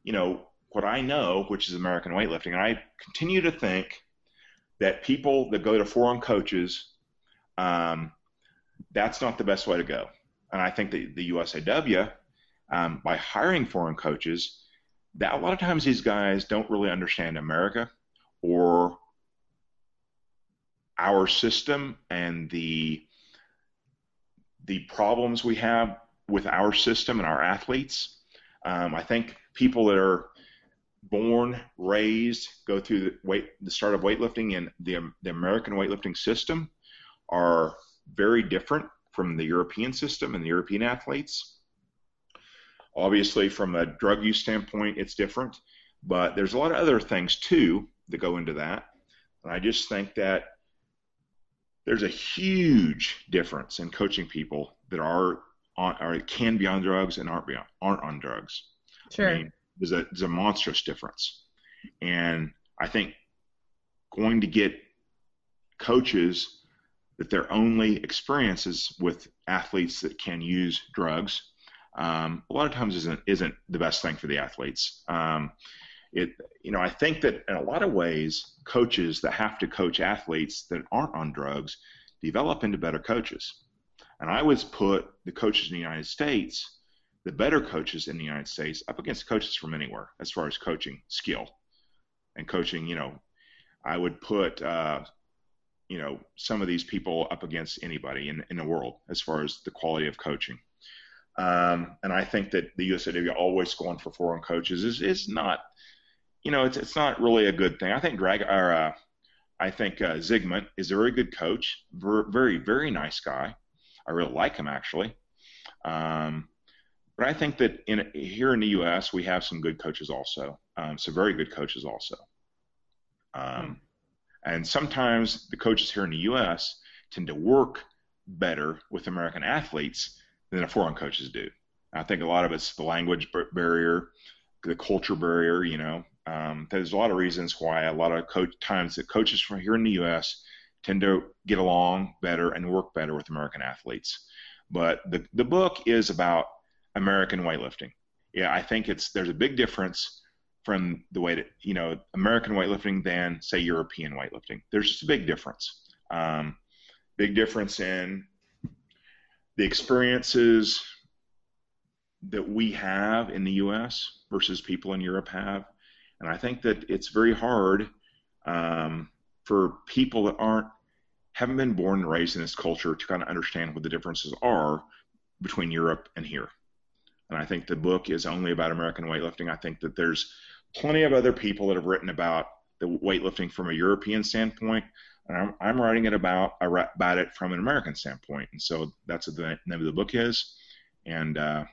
Speaker 3: you know what I know, which is American weightlifting, and I continue to think that people that go to foreign coaches, um, that's not the best way to go. And I think that the USAW, um, by hiring foreign coaches, that a lot of times these guys don't really understand America or our system and the the problems we have with our system and our athletes. Um, I think people that are born, raised, go through the weight, the start of weightlifting and the the American weightlifting system are very different from the European system and the European athletes. Obviously, from a drug use standpoint, it's different, but there's a lot of other things too that go into that. And I just think that there's a huge difference in coaching people that are on or can be on drugs and aren't be on, aren't on drugs.
Speaker 1: Sure. I mean,
Speaker 3: there's a there's a monstrous difference, and I think going to get coaches that their only experiences with athletes that can use drugs um, a lot of times isn't isn't the best thing for the athletes. Um, it you know I think that in a lot of ways coaches that have to coach athletes that aren't on drugs develop into better coaches. And I always put the coaches in the United States, the better coaches in the United States, up against coaches from anywhere as far as coaching skill and coaching. You know, I would put uh, you know some of these people up against anybody in in the world as far as the quality of coaching. Um, and I think that the USAW always going for foreign coaches is is not, you know, it's it's not really a good thing. I think Drag or uh, I think uh, Zygmunt is a very good coach, very very very nice guy. I really like him actually. Um, but I think that in here in the U.S. we have some good coaches also, um, some very good coaches also. Um, and sometimes the coaches here in the U.S. tend to work better with American athletes than the foreign coaches do. I think a lot of it's the language barrier, the culture barrier. You know, um, there's a lot of reasons why a lot of times that coaches from here in the U.S. tend to get along better and work better with American athletes. But the the book is about American weightlifting. Yeah, I think it's there's a big difference from the way that you know American weightlifting than say European weightlifting. There's just a big difference. Um, big difference in the experiences that we have in the U.S. versus people in Europe have, and I think that it's very hard um, for people that aren't haven't been born and raised in this culture to kind of understand what the differences are between Europe and here. And I think the book is only about American weightlifting. I think that there's plenty of other people that have written about the weightlifting from a European standpoint and I'm, I'm writing it about about it from an American standpoint, and so that's what the name of the book is, and uh,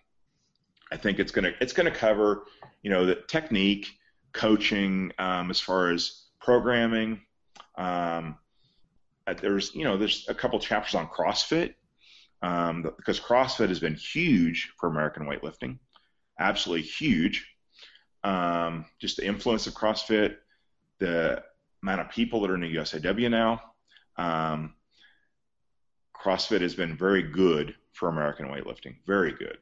Speaker 3: I think it's gonna it's gonna cover you know the technique, coaching, um, as far as programming. Um, there's you know there's a couple chapters on CrossFit um, because CrossFit has been huge for American weightlifting, absolutely huge. Um, just the influence of CrossFit, the amount of people that are in the USAW now. Um, CrossFit has been very good for American weightlifting, very good.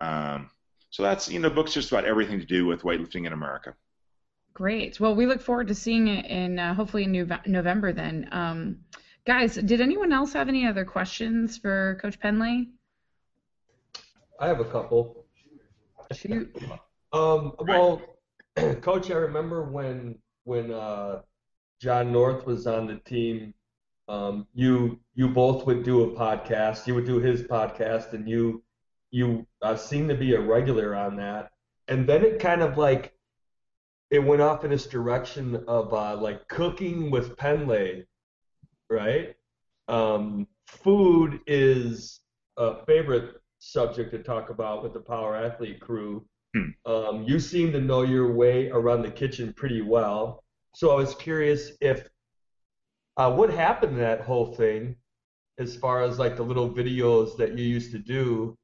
Speaker 3: Um, so that's you know, the book's just about everything to do with weightlifting in America.
Speaker 1: Great. Well, we look forward to seeing it in uh, hopefully in November then. Um, guys, did anyone else have any other questions for Coach Pendlay?
Speaker 2: I have a couple.
Speaker 1: Shoot.
Speaker 2: Um, well, Coach, I remember when when uh, Jon North was on the team, um, you you both would do a podcast. You would do his podcast, and you you uh, seem to be a regular on that. And then it kind of like it went off in this direction of uh, like cooking with Pendlay, right? Um, food is a favorite subject to talk about with the Power Athlete crew. Hmm. Um, you seem to know your way around the kitchen pretty well. So I was curious if uh, what happened to that whole thing, as far as like the little videos that you used to do.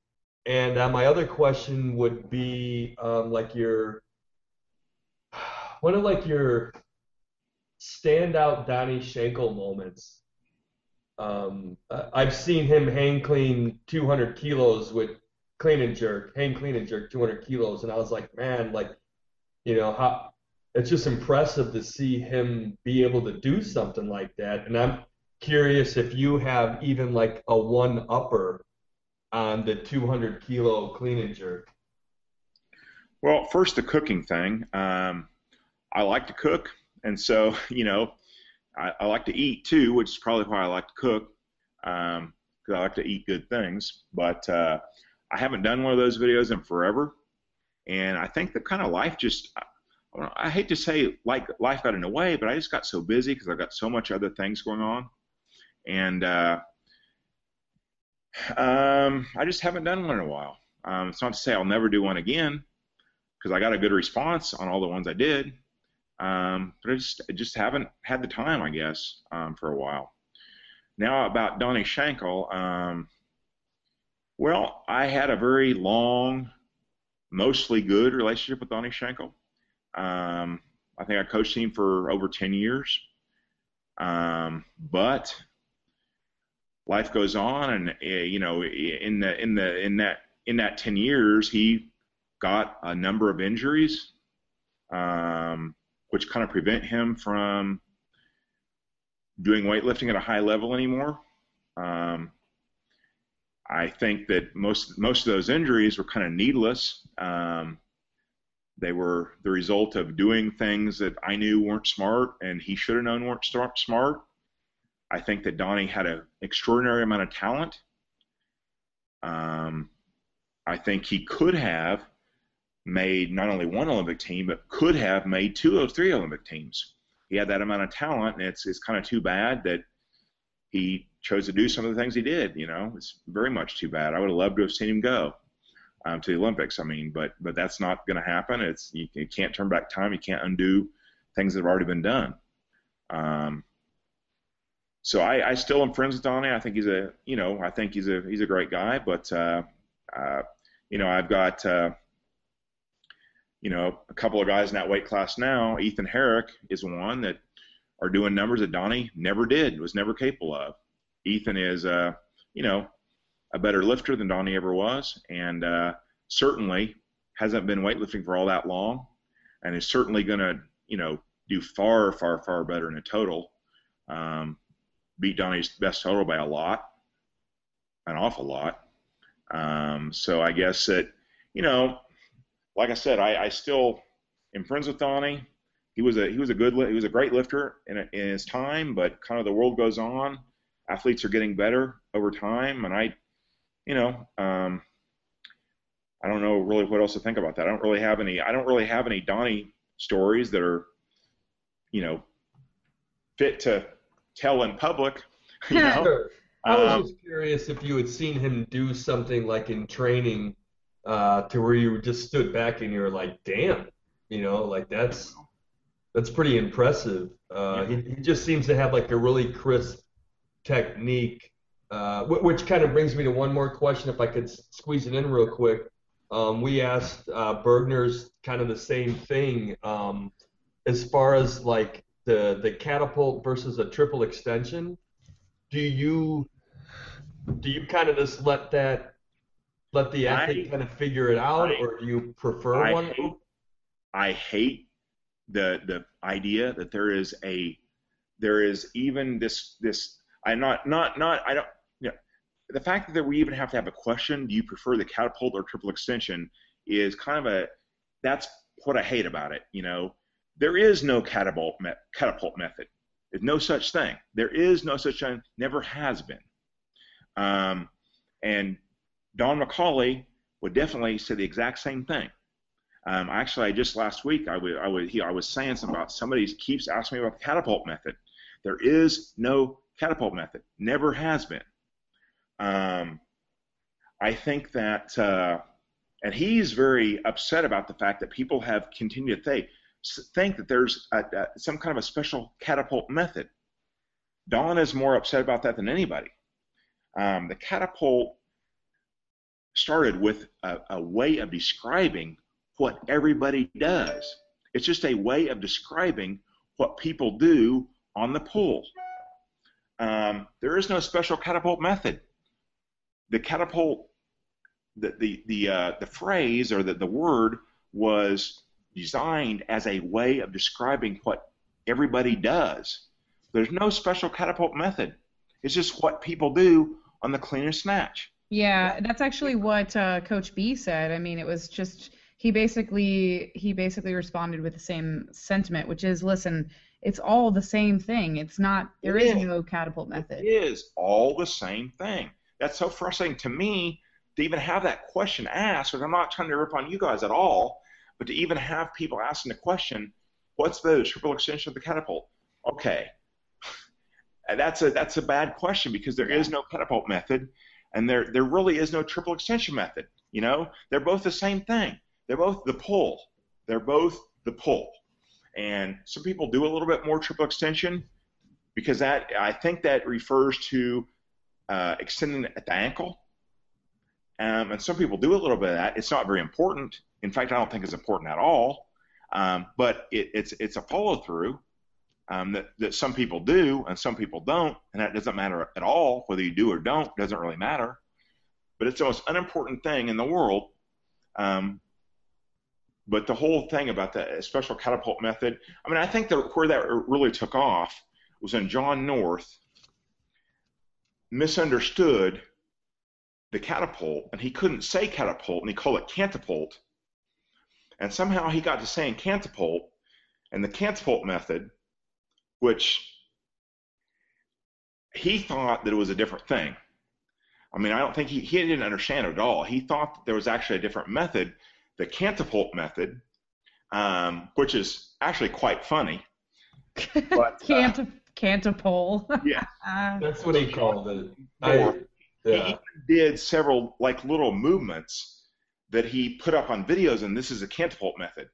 Speaker 2: And uh, my other question would be um, like your one of like your standout Donny Shankle moments. Um, I've seen him hang clean 200 kilos with clean and jerk, hang clean and jerk 200 kilos, and I was like, man, like, you know, how it's just impressive to see him be able to do something like that. And I'm curious if you have even like a one upper on the 200 kilo clean and jerk.
Speaker 3: Well, first the cooking thing. Um, I like to cook, and so you know, I, I, like to eat too, which is probably why I like to cook, because um, I like to eat good things. But uh, I haven't done one of those videos in forever, and I think the kind of life just. I hate to say like life got in the way, but I just got so busy because I've got so much other things going on, and uh, um, I just haven't done one in a while. Um, it's not to say I'll never do one again, because I got a good response on all the ones I did. Um, but I just I just haven't had the time, I guess, um, for a while. Now about Donny Shankle. Um, well, I had a very long, mostly good relationship with Donny Shankle. Um, I think I coached him for over 10 years. Um, but life goes on, and uh, you know, in the in the in that in that 10 years, he got a number of injuries, um, which kind of prevent him from doing weightlifting at a high level anymore. Um, I think that most most of those injuries were kind of needless. Um, they were the result of doing things that I knew weren't smart, and he should have known weren't smart. I think that Donny had an extraordinary amount of talent. Um, I think he could have made not only one Olympic team, but could have made two or three Olympic teams. He had that amount of talent, and it's it's kind of too bad that he chose to do some of the things he did. You know, it's very much too bad. I would have loved to have seen him go um, to the Olympics. I mean, but but that's not going to happen. It's you, you, can't turn back time. You can't undo things that have already been done. Um, so I, I still am friends with Donny. I think he's a you know I think he's a he's a great guy. But uh, uh, you know I've got uh, you know, a couple of guys in that weight class now. Ethan Herrick is one that are doing numbers that Donny never did, was never capable of. Ethan is, uh, you know, a better lifter than Donny ever was, and uh, certainly hasn't been weightlifting for all that long, and is certainly going to, you know, do far, far, far better in a total. Um, beat Donny's best total by a lot, an awful lot. Um, so I guess that, you know, like I said, I, I still am friends with Donny. He was a he was a good he was a great lifter in, a, in his time, but kind of the world goes on. Athletes are getting better over time, and I, you know, um, I don't know really what else to think about that. I don't really have any I don't really have any Donny stories that are, you know, fit to tell in public. You know?
Speaker 2: I was um, just curious if you had seen him do something like in training uh, to where you just stood back and you were like, damn, you know, like that's that's pretty impressive. Uh, he, he just seems to have like a really crisp technique, uh, which kind of brings me to one more question, if I could squeeze it in real quick. Um, we asked uh, Burgener's kind of the same thing um, as far as like the the catapult versus a triple extension. Do you do you kind of just let that let the athlete I, kind of figure it out, I, or do you prefer
Speaker 3: I
Speaker 2: one?
Speaker 3: Hate, I hate the the idea that there is a there is even this this I'm not not not I don't you know, the fact that we even have to have a question do you prefer the catapult or triple extension is kind of a that's what I hate about it you know? There is no catapult me, catapult method. There's no such thing. There is no such thing. Never has been. Um, and Don McCauley would definitely say the exact same thing. Um, actually, I just last week I, w- I, w- he, I was saying something about somebody keeps asking me about the catapult method. There is no catapult method. Never has been. Um, I think that, uh, and he's very upset about the fact that people have continued to think, think that there's a, a, some kind of a special catapult method. Don is more upset about that than anybody. Um, the catapult started with a, a way of describing what everybody does. It's just a way of describing what people do on the pool. Um, there is no special catapult method. The catapult, the the the, uh, the phrase or the, the word was designed as a way of describing what everybody does. There's no special catapult method. It's just what people do on the clean and snatch.
Speaker 1: Yeah, that's actually what uh, Coach B said. I mean, it was just he basically he basically responded with the same sentiment, which is, listen, it's all the same thing. It's not there
Speaker 3: It
Speaker 1: is
Speaker 3: is.
Speaker 1: no catapult method.
Speaker 3: It is all the same thing. That's so frustrating to me to even have that question asked. Because I'm not trying to rip on you guys at all, but to even have people asking the question, "What's the triple extension of the catapult?" Okay, that's a that's a bad question because there is no catapult method, and there there really is no triple extension method. You know, they're both the same thing. They're both the pull. They're both the pull. And some people do a little bit more triple extension because that I think that refers to uh, extending at the ankle. Um, and some people do a little bit of that. It's not very important. In fact, I don't think it's important at all. Um, but it, it's it's a follow through um, that that some people do and some people don't, and that doesn't matter at all whether you do or don't. Doesn't really matter. But it's the most unimportant thing in the world. Um, but the whole thing about the special catapult method, I mean, I think that where that really took off was when Jon North misunderstood the catapult, and he couldn't say catapult, and he called it cantapult. And somehow he got to saying cantapult, and the cantapult method, which he thought that it was a different thing. I mean, I don't think he, he didn't understand it at all. He thought that there was actually a different method, the cantapult method, um, which is actually quite funny. But, uh,
Speaker 1: Cant cantapole.
Speaker 3: yeah,
Speaker 1: Uh,
Speaker 2: That's what he called it.
Speaker 3: Or-
Speaker 2: I,
Speaker 3: he
Speaker 2: yeah.
Speaker 3: even did several like little movements that he put up on videos, and this is a catapult method.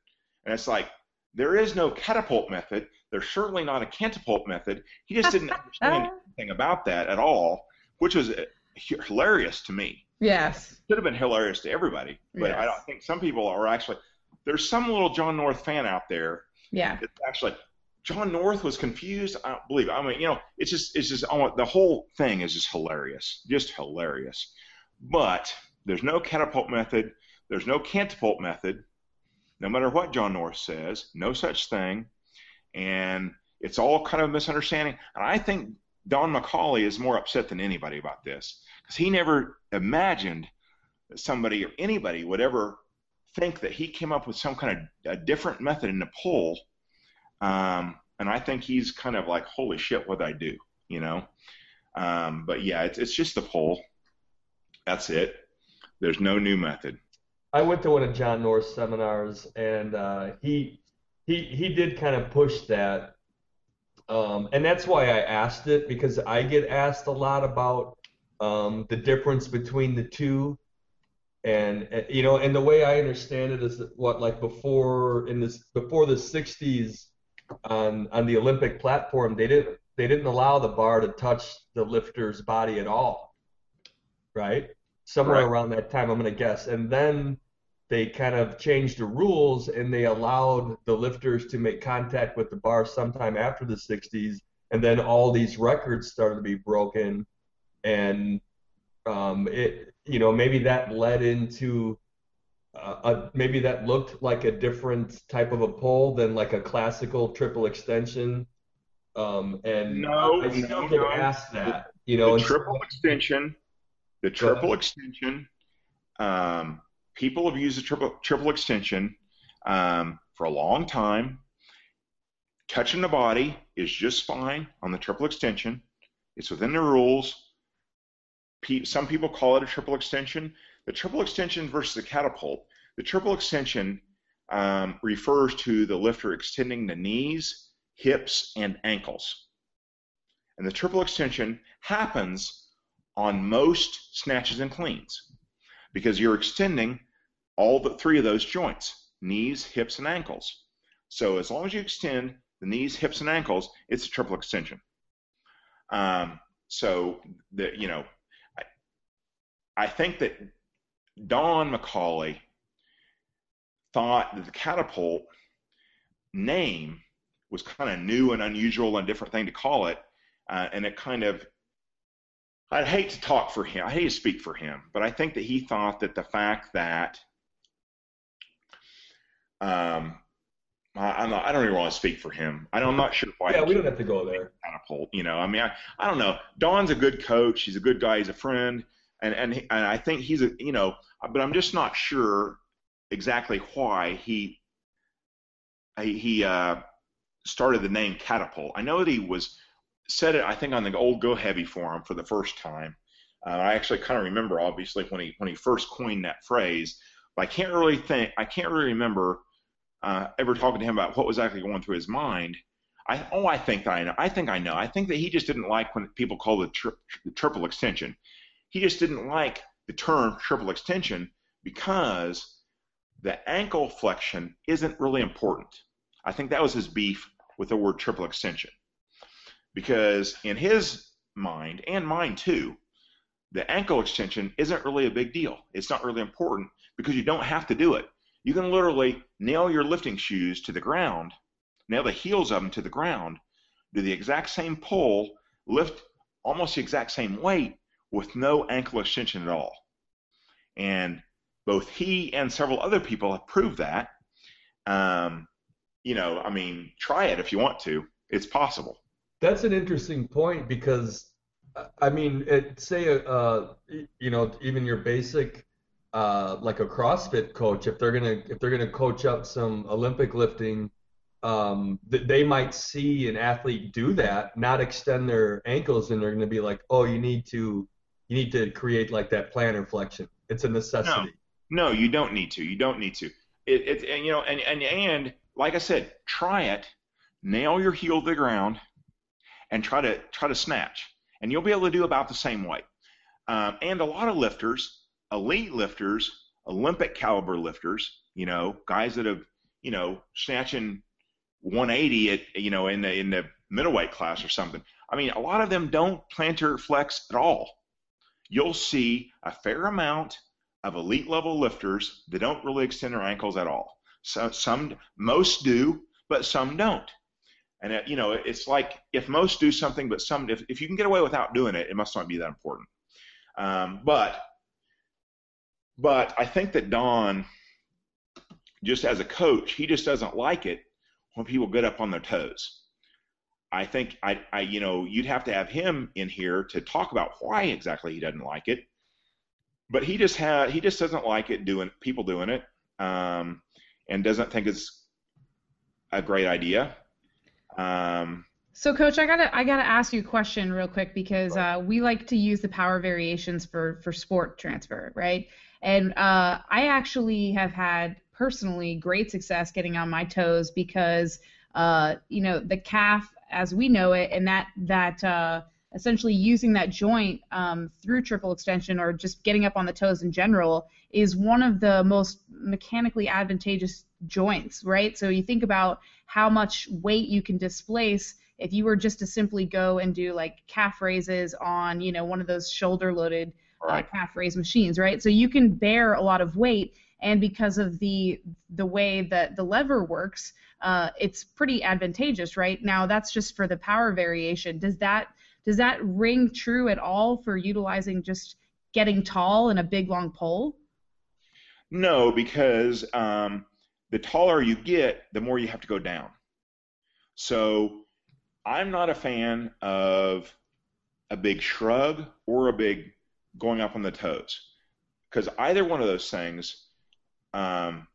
Speaker 3: And it's like there is no catapult method. There's certainly not a catapult method. He just didn't understand anything about that at all, which was uh, hilarious to me.
Speaker 1: yes.
Speaker 3: It Should have been hilarious to everybody, but I don't think some people are actually. There's some little Jon North fan out there
Speaker 1: Yeah.
Speaker 3: it's actually Jon North was confused. I don't believe. It. I mean, you know, it's just it's just almost, the whole thing is just hilarious, just hilarious. But there's no catapult method. There's no cantapult method. No matter what Jon North says, no such thing, and it's all kind of a misunderstanding. And I think Don McCauley is more upset than anybody about this because he never imagined that somebody or anybody would ever think that he came up with some kind of a different method in the poll um, and I think he's kind of like, holy shit, what did I do? You know? Um, but yeah, it's, it's just the poll. That's it. There's no new method.
Speaker 2: I went to one of Jon North's seminars, and uh, he he he did kind of push that, um, and that's why I asked it because I get asked a lot about um, the difference between the two, and uh, you know, and the way I understand it is what like before in this before the '60s on on the Olympic platform, they didn't they didn't allow the bar to touch the lifter's body at all, right? Somewhere
Speaker 3: Right.
Speaker 2: around that time, I'm gonna guess, and then they kind of changed the rules and they allowed the lifters to make contact with the bar sometime after the 60s, and then all these records started to be broken, and um, it you know maybe that led into uh, a, maybe that looked like a different type of a pull than like a classical triple extension. Um, and
Speaker 3: No,
Speaker 2: I still
Speaker 3: no,
Speaker 2: get
Speaker 3: no.
Speaker 2: asked that, you know,
Speaker 3: the triple extension, the triple extension, um, people have used the triple, triple extension um, for a long time. Touching the body is just fine on the triple extension. It's within the rules. Some people call it a triple extension. The triple extension versus the catapult. The triple extension um, refers to the lifter extending the knees, hips, and ankles. And the triple extension happens on most snatches and cleans because you're extending all the three of those joints knees, hips, and ankles. So as long as you extend the knees, hips, and ankles, it's a triple extension. Um, so the you know, I, I think that Don McCauley thought that the catapult name was kind of new and unusual and different thing to call it, uh, and it kind of I'd hate to talk for him. I hate to speak for him, but I think that he thought that the fact that um, I, I'm not, I don't even want to speak for him. I don't, I'm not sure why.
Speaker 2: yeah, we don't have to go there.
Speaker 3: catapult. You know, I mean, I, I don't know. Don's a good coach. He's a good guy. He's a friend, and and he- and I think he's a you know, but I'm just not sure exactly why he he uh, started the name Catapult. I know that he was said it, I think, on the old Go Heavy forum for the first time. Uh, I actually kind of remember, obviously, when he when he first coined that phrase, but I can't really think, I can't really remember uh, ever talking to him about what was actually going through his mind. I, oh, I think I know. I think I know. I think that he just didn't like when people call the, tri- the triple extension. He just didn't like the term triple extension because the ankle flexion isn't really important. I think that was his beef with the word triple extension. Because in his mind, and mine too, the ankle extension isn't really a big deal. It's not really important because you don't have to do it. You can literally nail your lifting shoes to the ground, nail the heels of them to the ground, do the exact same pull, lift almost the exact same weight with no ankle extension at all. And both he and several other people have proved that. Um, you know, I mean, try it if you want to. It's possible.
Speaker 2: That's an interesting point because, I mean, it, say, uh, you know, even your basic, uh, like a CrossFit coach, if they're gonna if they're gonna coach up some Olympic lifting, um, they might see an athlete do that, not extend their ankles, and they're gonna be like, oh, you need to you need to create like that plantar flexion. It's a necessity.
Speaker 3: No, no, you don't need to. You don't need to. It, it you know, and and and like I said, try it. Nail your heel to the ground, and try to try to snatch, and you'll be able to do about the same weight. Um, and a lot of lifters, elite lifters, Olympic caliber lifters, you know, guys that have, you know, snatching 180 at, you know, in the in the middleweight class or something. I mean, a lot of them don't plantar flex at all. You'll see a fair amount of elite level lifters that don't really extend their ankles at all. So some, most do, but some don't. And it, you know, it's like if most do something, but some, if, if you can get away without doing it, it must not be that important. Um, but, but I think that Don, just as a coach, he just doesn't like it when people get up on their toes. I think I, I, you know, you'd have to have him in here to talk about why exactly he doesn't like it. But he just had, he just doesn't like it doing people doing it, um, and doesn't think it's a great idea. Um,
Speaker 1: so, coach, I gotta I gotta ask you a question real quick because uh, we like to use the power variations for for sport transfer, right? And uh, I actually have had personally great success getting on my toes because uh, you know the calf as we know it, and that that uh, essentially using that joint um, through triple extension or just getting up on the toes in general is one of the most mechanically advantageous joints, right? So you think about how much weight you can displace if you were just to simply go and do like calf raises on, you know, one of those shoulder loaded uh, calf raise machines, right? So you can bear a lot of weight and because of the the way that the lever works, uh, it's pretty advantageous, right? Now that's just for the power variation. Does that does that ring true at all for utilizing just getting tall and a big long pole?
Speaker 3: No, because um, the taller you get, the more you have to go down. So I'm not a fan of a big shrug or a big going up on the toes because either one of those things um,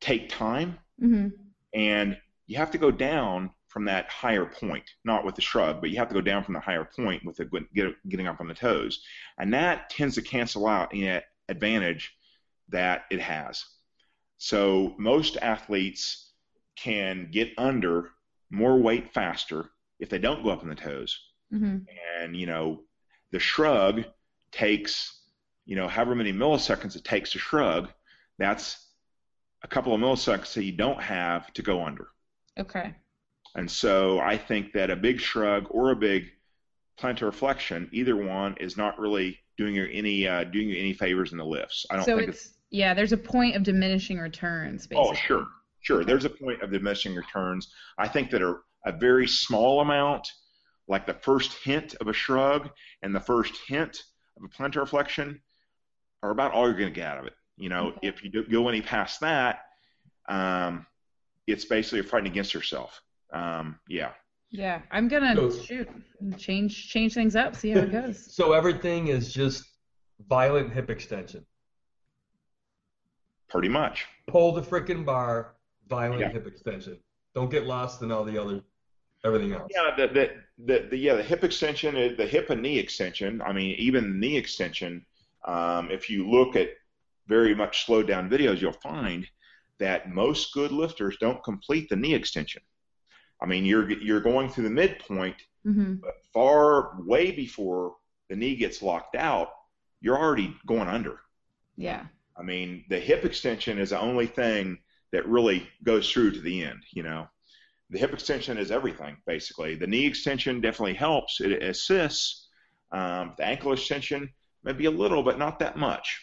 Speaker 3: take time mm-hmm. and you have to go down from that higher point, not with the shrug, but you have to go down from the higher point with the get, getting up on the toes, and that tends to cancel out any advantage that it has. So most athletes can get under more weight faster if they don't go up on the toes. Mm-hmm. And you know, the shrug takes you know however many milliseconds it takes to shrug. That's a couple of milliseconds that you don't have to go under.
Speaker 1: Okay.
Speaker 3: And so I think that a big shrug or a big plantar flexion, either one, is not really doing you any uh, doing you any favors in the lifts. I don't
Speaker 1: so
Speaker 3: think
Speaker 1: it's, it's yeah. There's a point of diminishing returns. Basically.
Speaker 3: Oh sure, sure. Okay. There's a point of diminishing returns. I think that a, a very small amount, like the first hint of a shrug and the first hint of a plantar flexion, are about all you're going to get out of it. You know, okay. if you go any past that, um, it's basically fighting against yourself um, yeah.
Speaker 1: Yeah, I'm gonna so, shoot change change things up, see how it goes.
Speaker 2: so everything is just violent hip extension.
Speaker 3: Pretty much.
Speaker 2: Pull the frickin' bar, violent
Speaker 3: Yeah.
Speaker 2: hip extension. Don't get lost in all the other everything else.
Speaker 3: Yeah, the, the, the, the yeah the hip extension, uh, the hip and knee extension. I mean, even knee extension. Um, if you look at very much slowed down videos, you'll find that most good lifters don't complete the knee extension. I mean, you're you're going through the midpoint,
Speaker 1: Mm-hmm.
Speaker 3: but far way before the knee gets locked out, you're already going under.
Speaker 1: Yeah.
Speaker 3: I mean, the hip extension is the only thing that really goes through to the end. You know, the hip extension is everything basically. The knee extension definitely helps; it assists. Um, the ankle extension maybe a little, but not that much.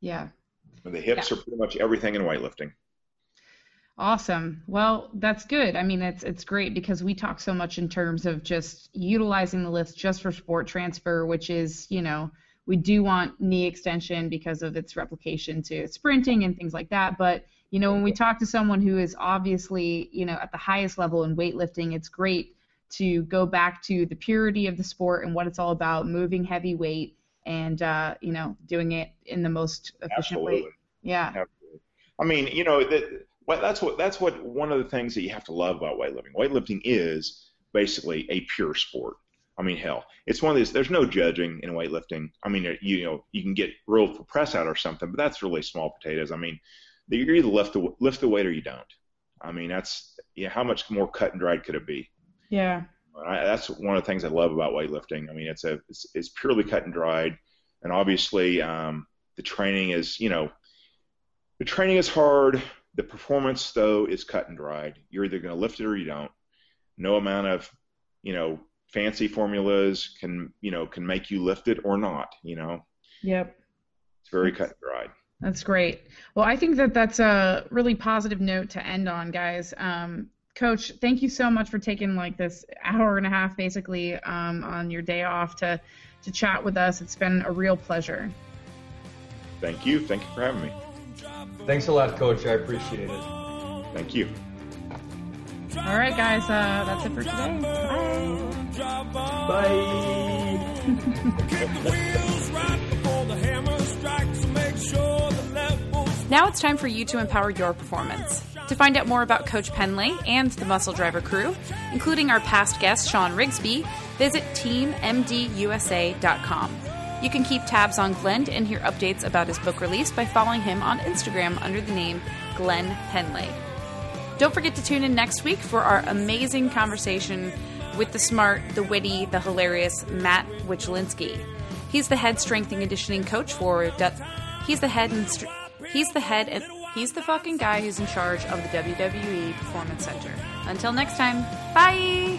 Speaker 1: Yeah.
Speaker 3: The hips are pretty much everything in weightlifting.
Speaker 1: Awesome. Well, that's good. I mean, it's it's great because we talk so much in terms of just utilizing the lifts just for sport transfer, which is, you know, we do want knee extension because of its replication to sprinting and things like that. But you know, when we talk to someone who is obviously, you know, at the highest level in weightlifting, it's great to go back to the purity of the sport and what it's all about, moving heavy weight and uh, you know, doing it in the most efficient way. Yeah.
Speaker 3: Absolutely. I mean, you know, that, well, that's what that's what one of the things that you have to love about weightlifting. Weightlifting is basically a pure sport. I mean, hell, it's one of these. There's no judging in weightlifting. I mean, you know, you can get real for press out or something, but that's really small potatoes. I mean, you either lift the lift the weight or you don't. I mean, that's yeah. How much more cut and dried could it be?
Speaker 1: Yeah.
Speaker 3: I, that's one of the things I love about weightlifting. I mean, it's a it's, it's purely cut and dried, and obviously um, the training is you know the training is hard. The performance though is cut and dried. You're either going to lift it or you don't. No amount of you know fancy formulas can you know can make you lift it or not. You know,
Speaker 1: Yep.
Speaker 3: it's very cut and dried.
Speaker 1: That's great. Well, I think that that's a really positive note to end on, guys. Um, Coach, thank you so much for taking like this hour and a half, basically, um, on your day off to to chat with us. It's been a real pleasure.
Speaker 3: Thank you. Thank you for having me.
Speaker 2: Thanks a lot, Coach. I appreciate it.
Speaker 3: Thank you.
Speaker 1: All right, guys, uh, that's it for today. Bye.
Speaker 2: Bye.
Speaker 8: Now it's time for you to empower your performance. To find out more about Coach Pendlay and the Muscle Driver crew, including our past guest Sean Rigsby, visit teammdusa.com. You can keep tabs on Glenn and hear updates about his book release by following him on Instagram under the name Glenn Pendlay. Don't forget to tune in next week for our amazing conversation with the smart, the witty, the hilarious Matt Wichlinski. He's the head strength and conditioning coach for. He's the head and he's the head and he's the fucking guy who's in charge of the WWE Performance Center. Until next time, bye.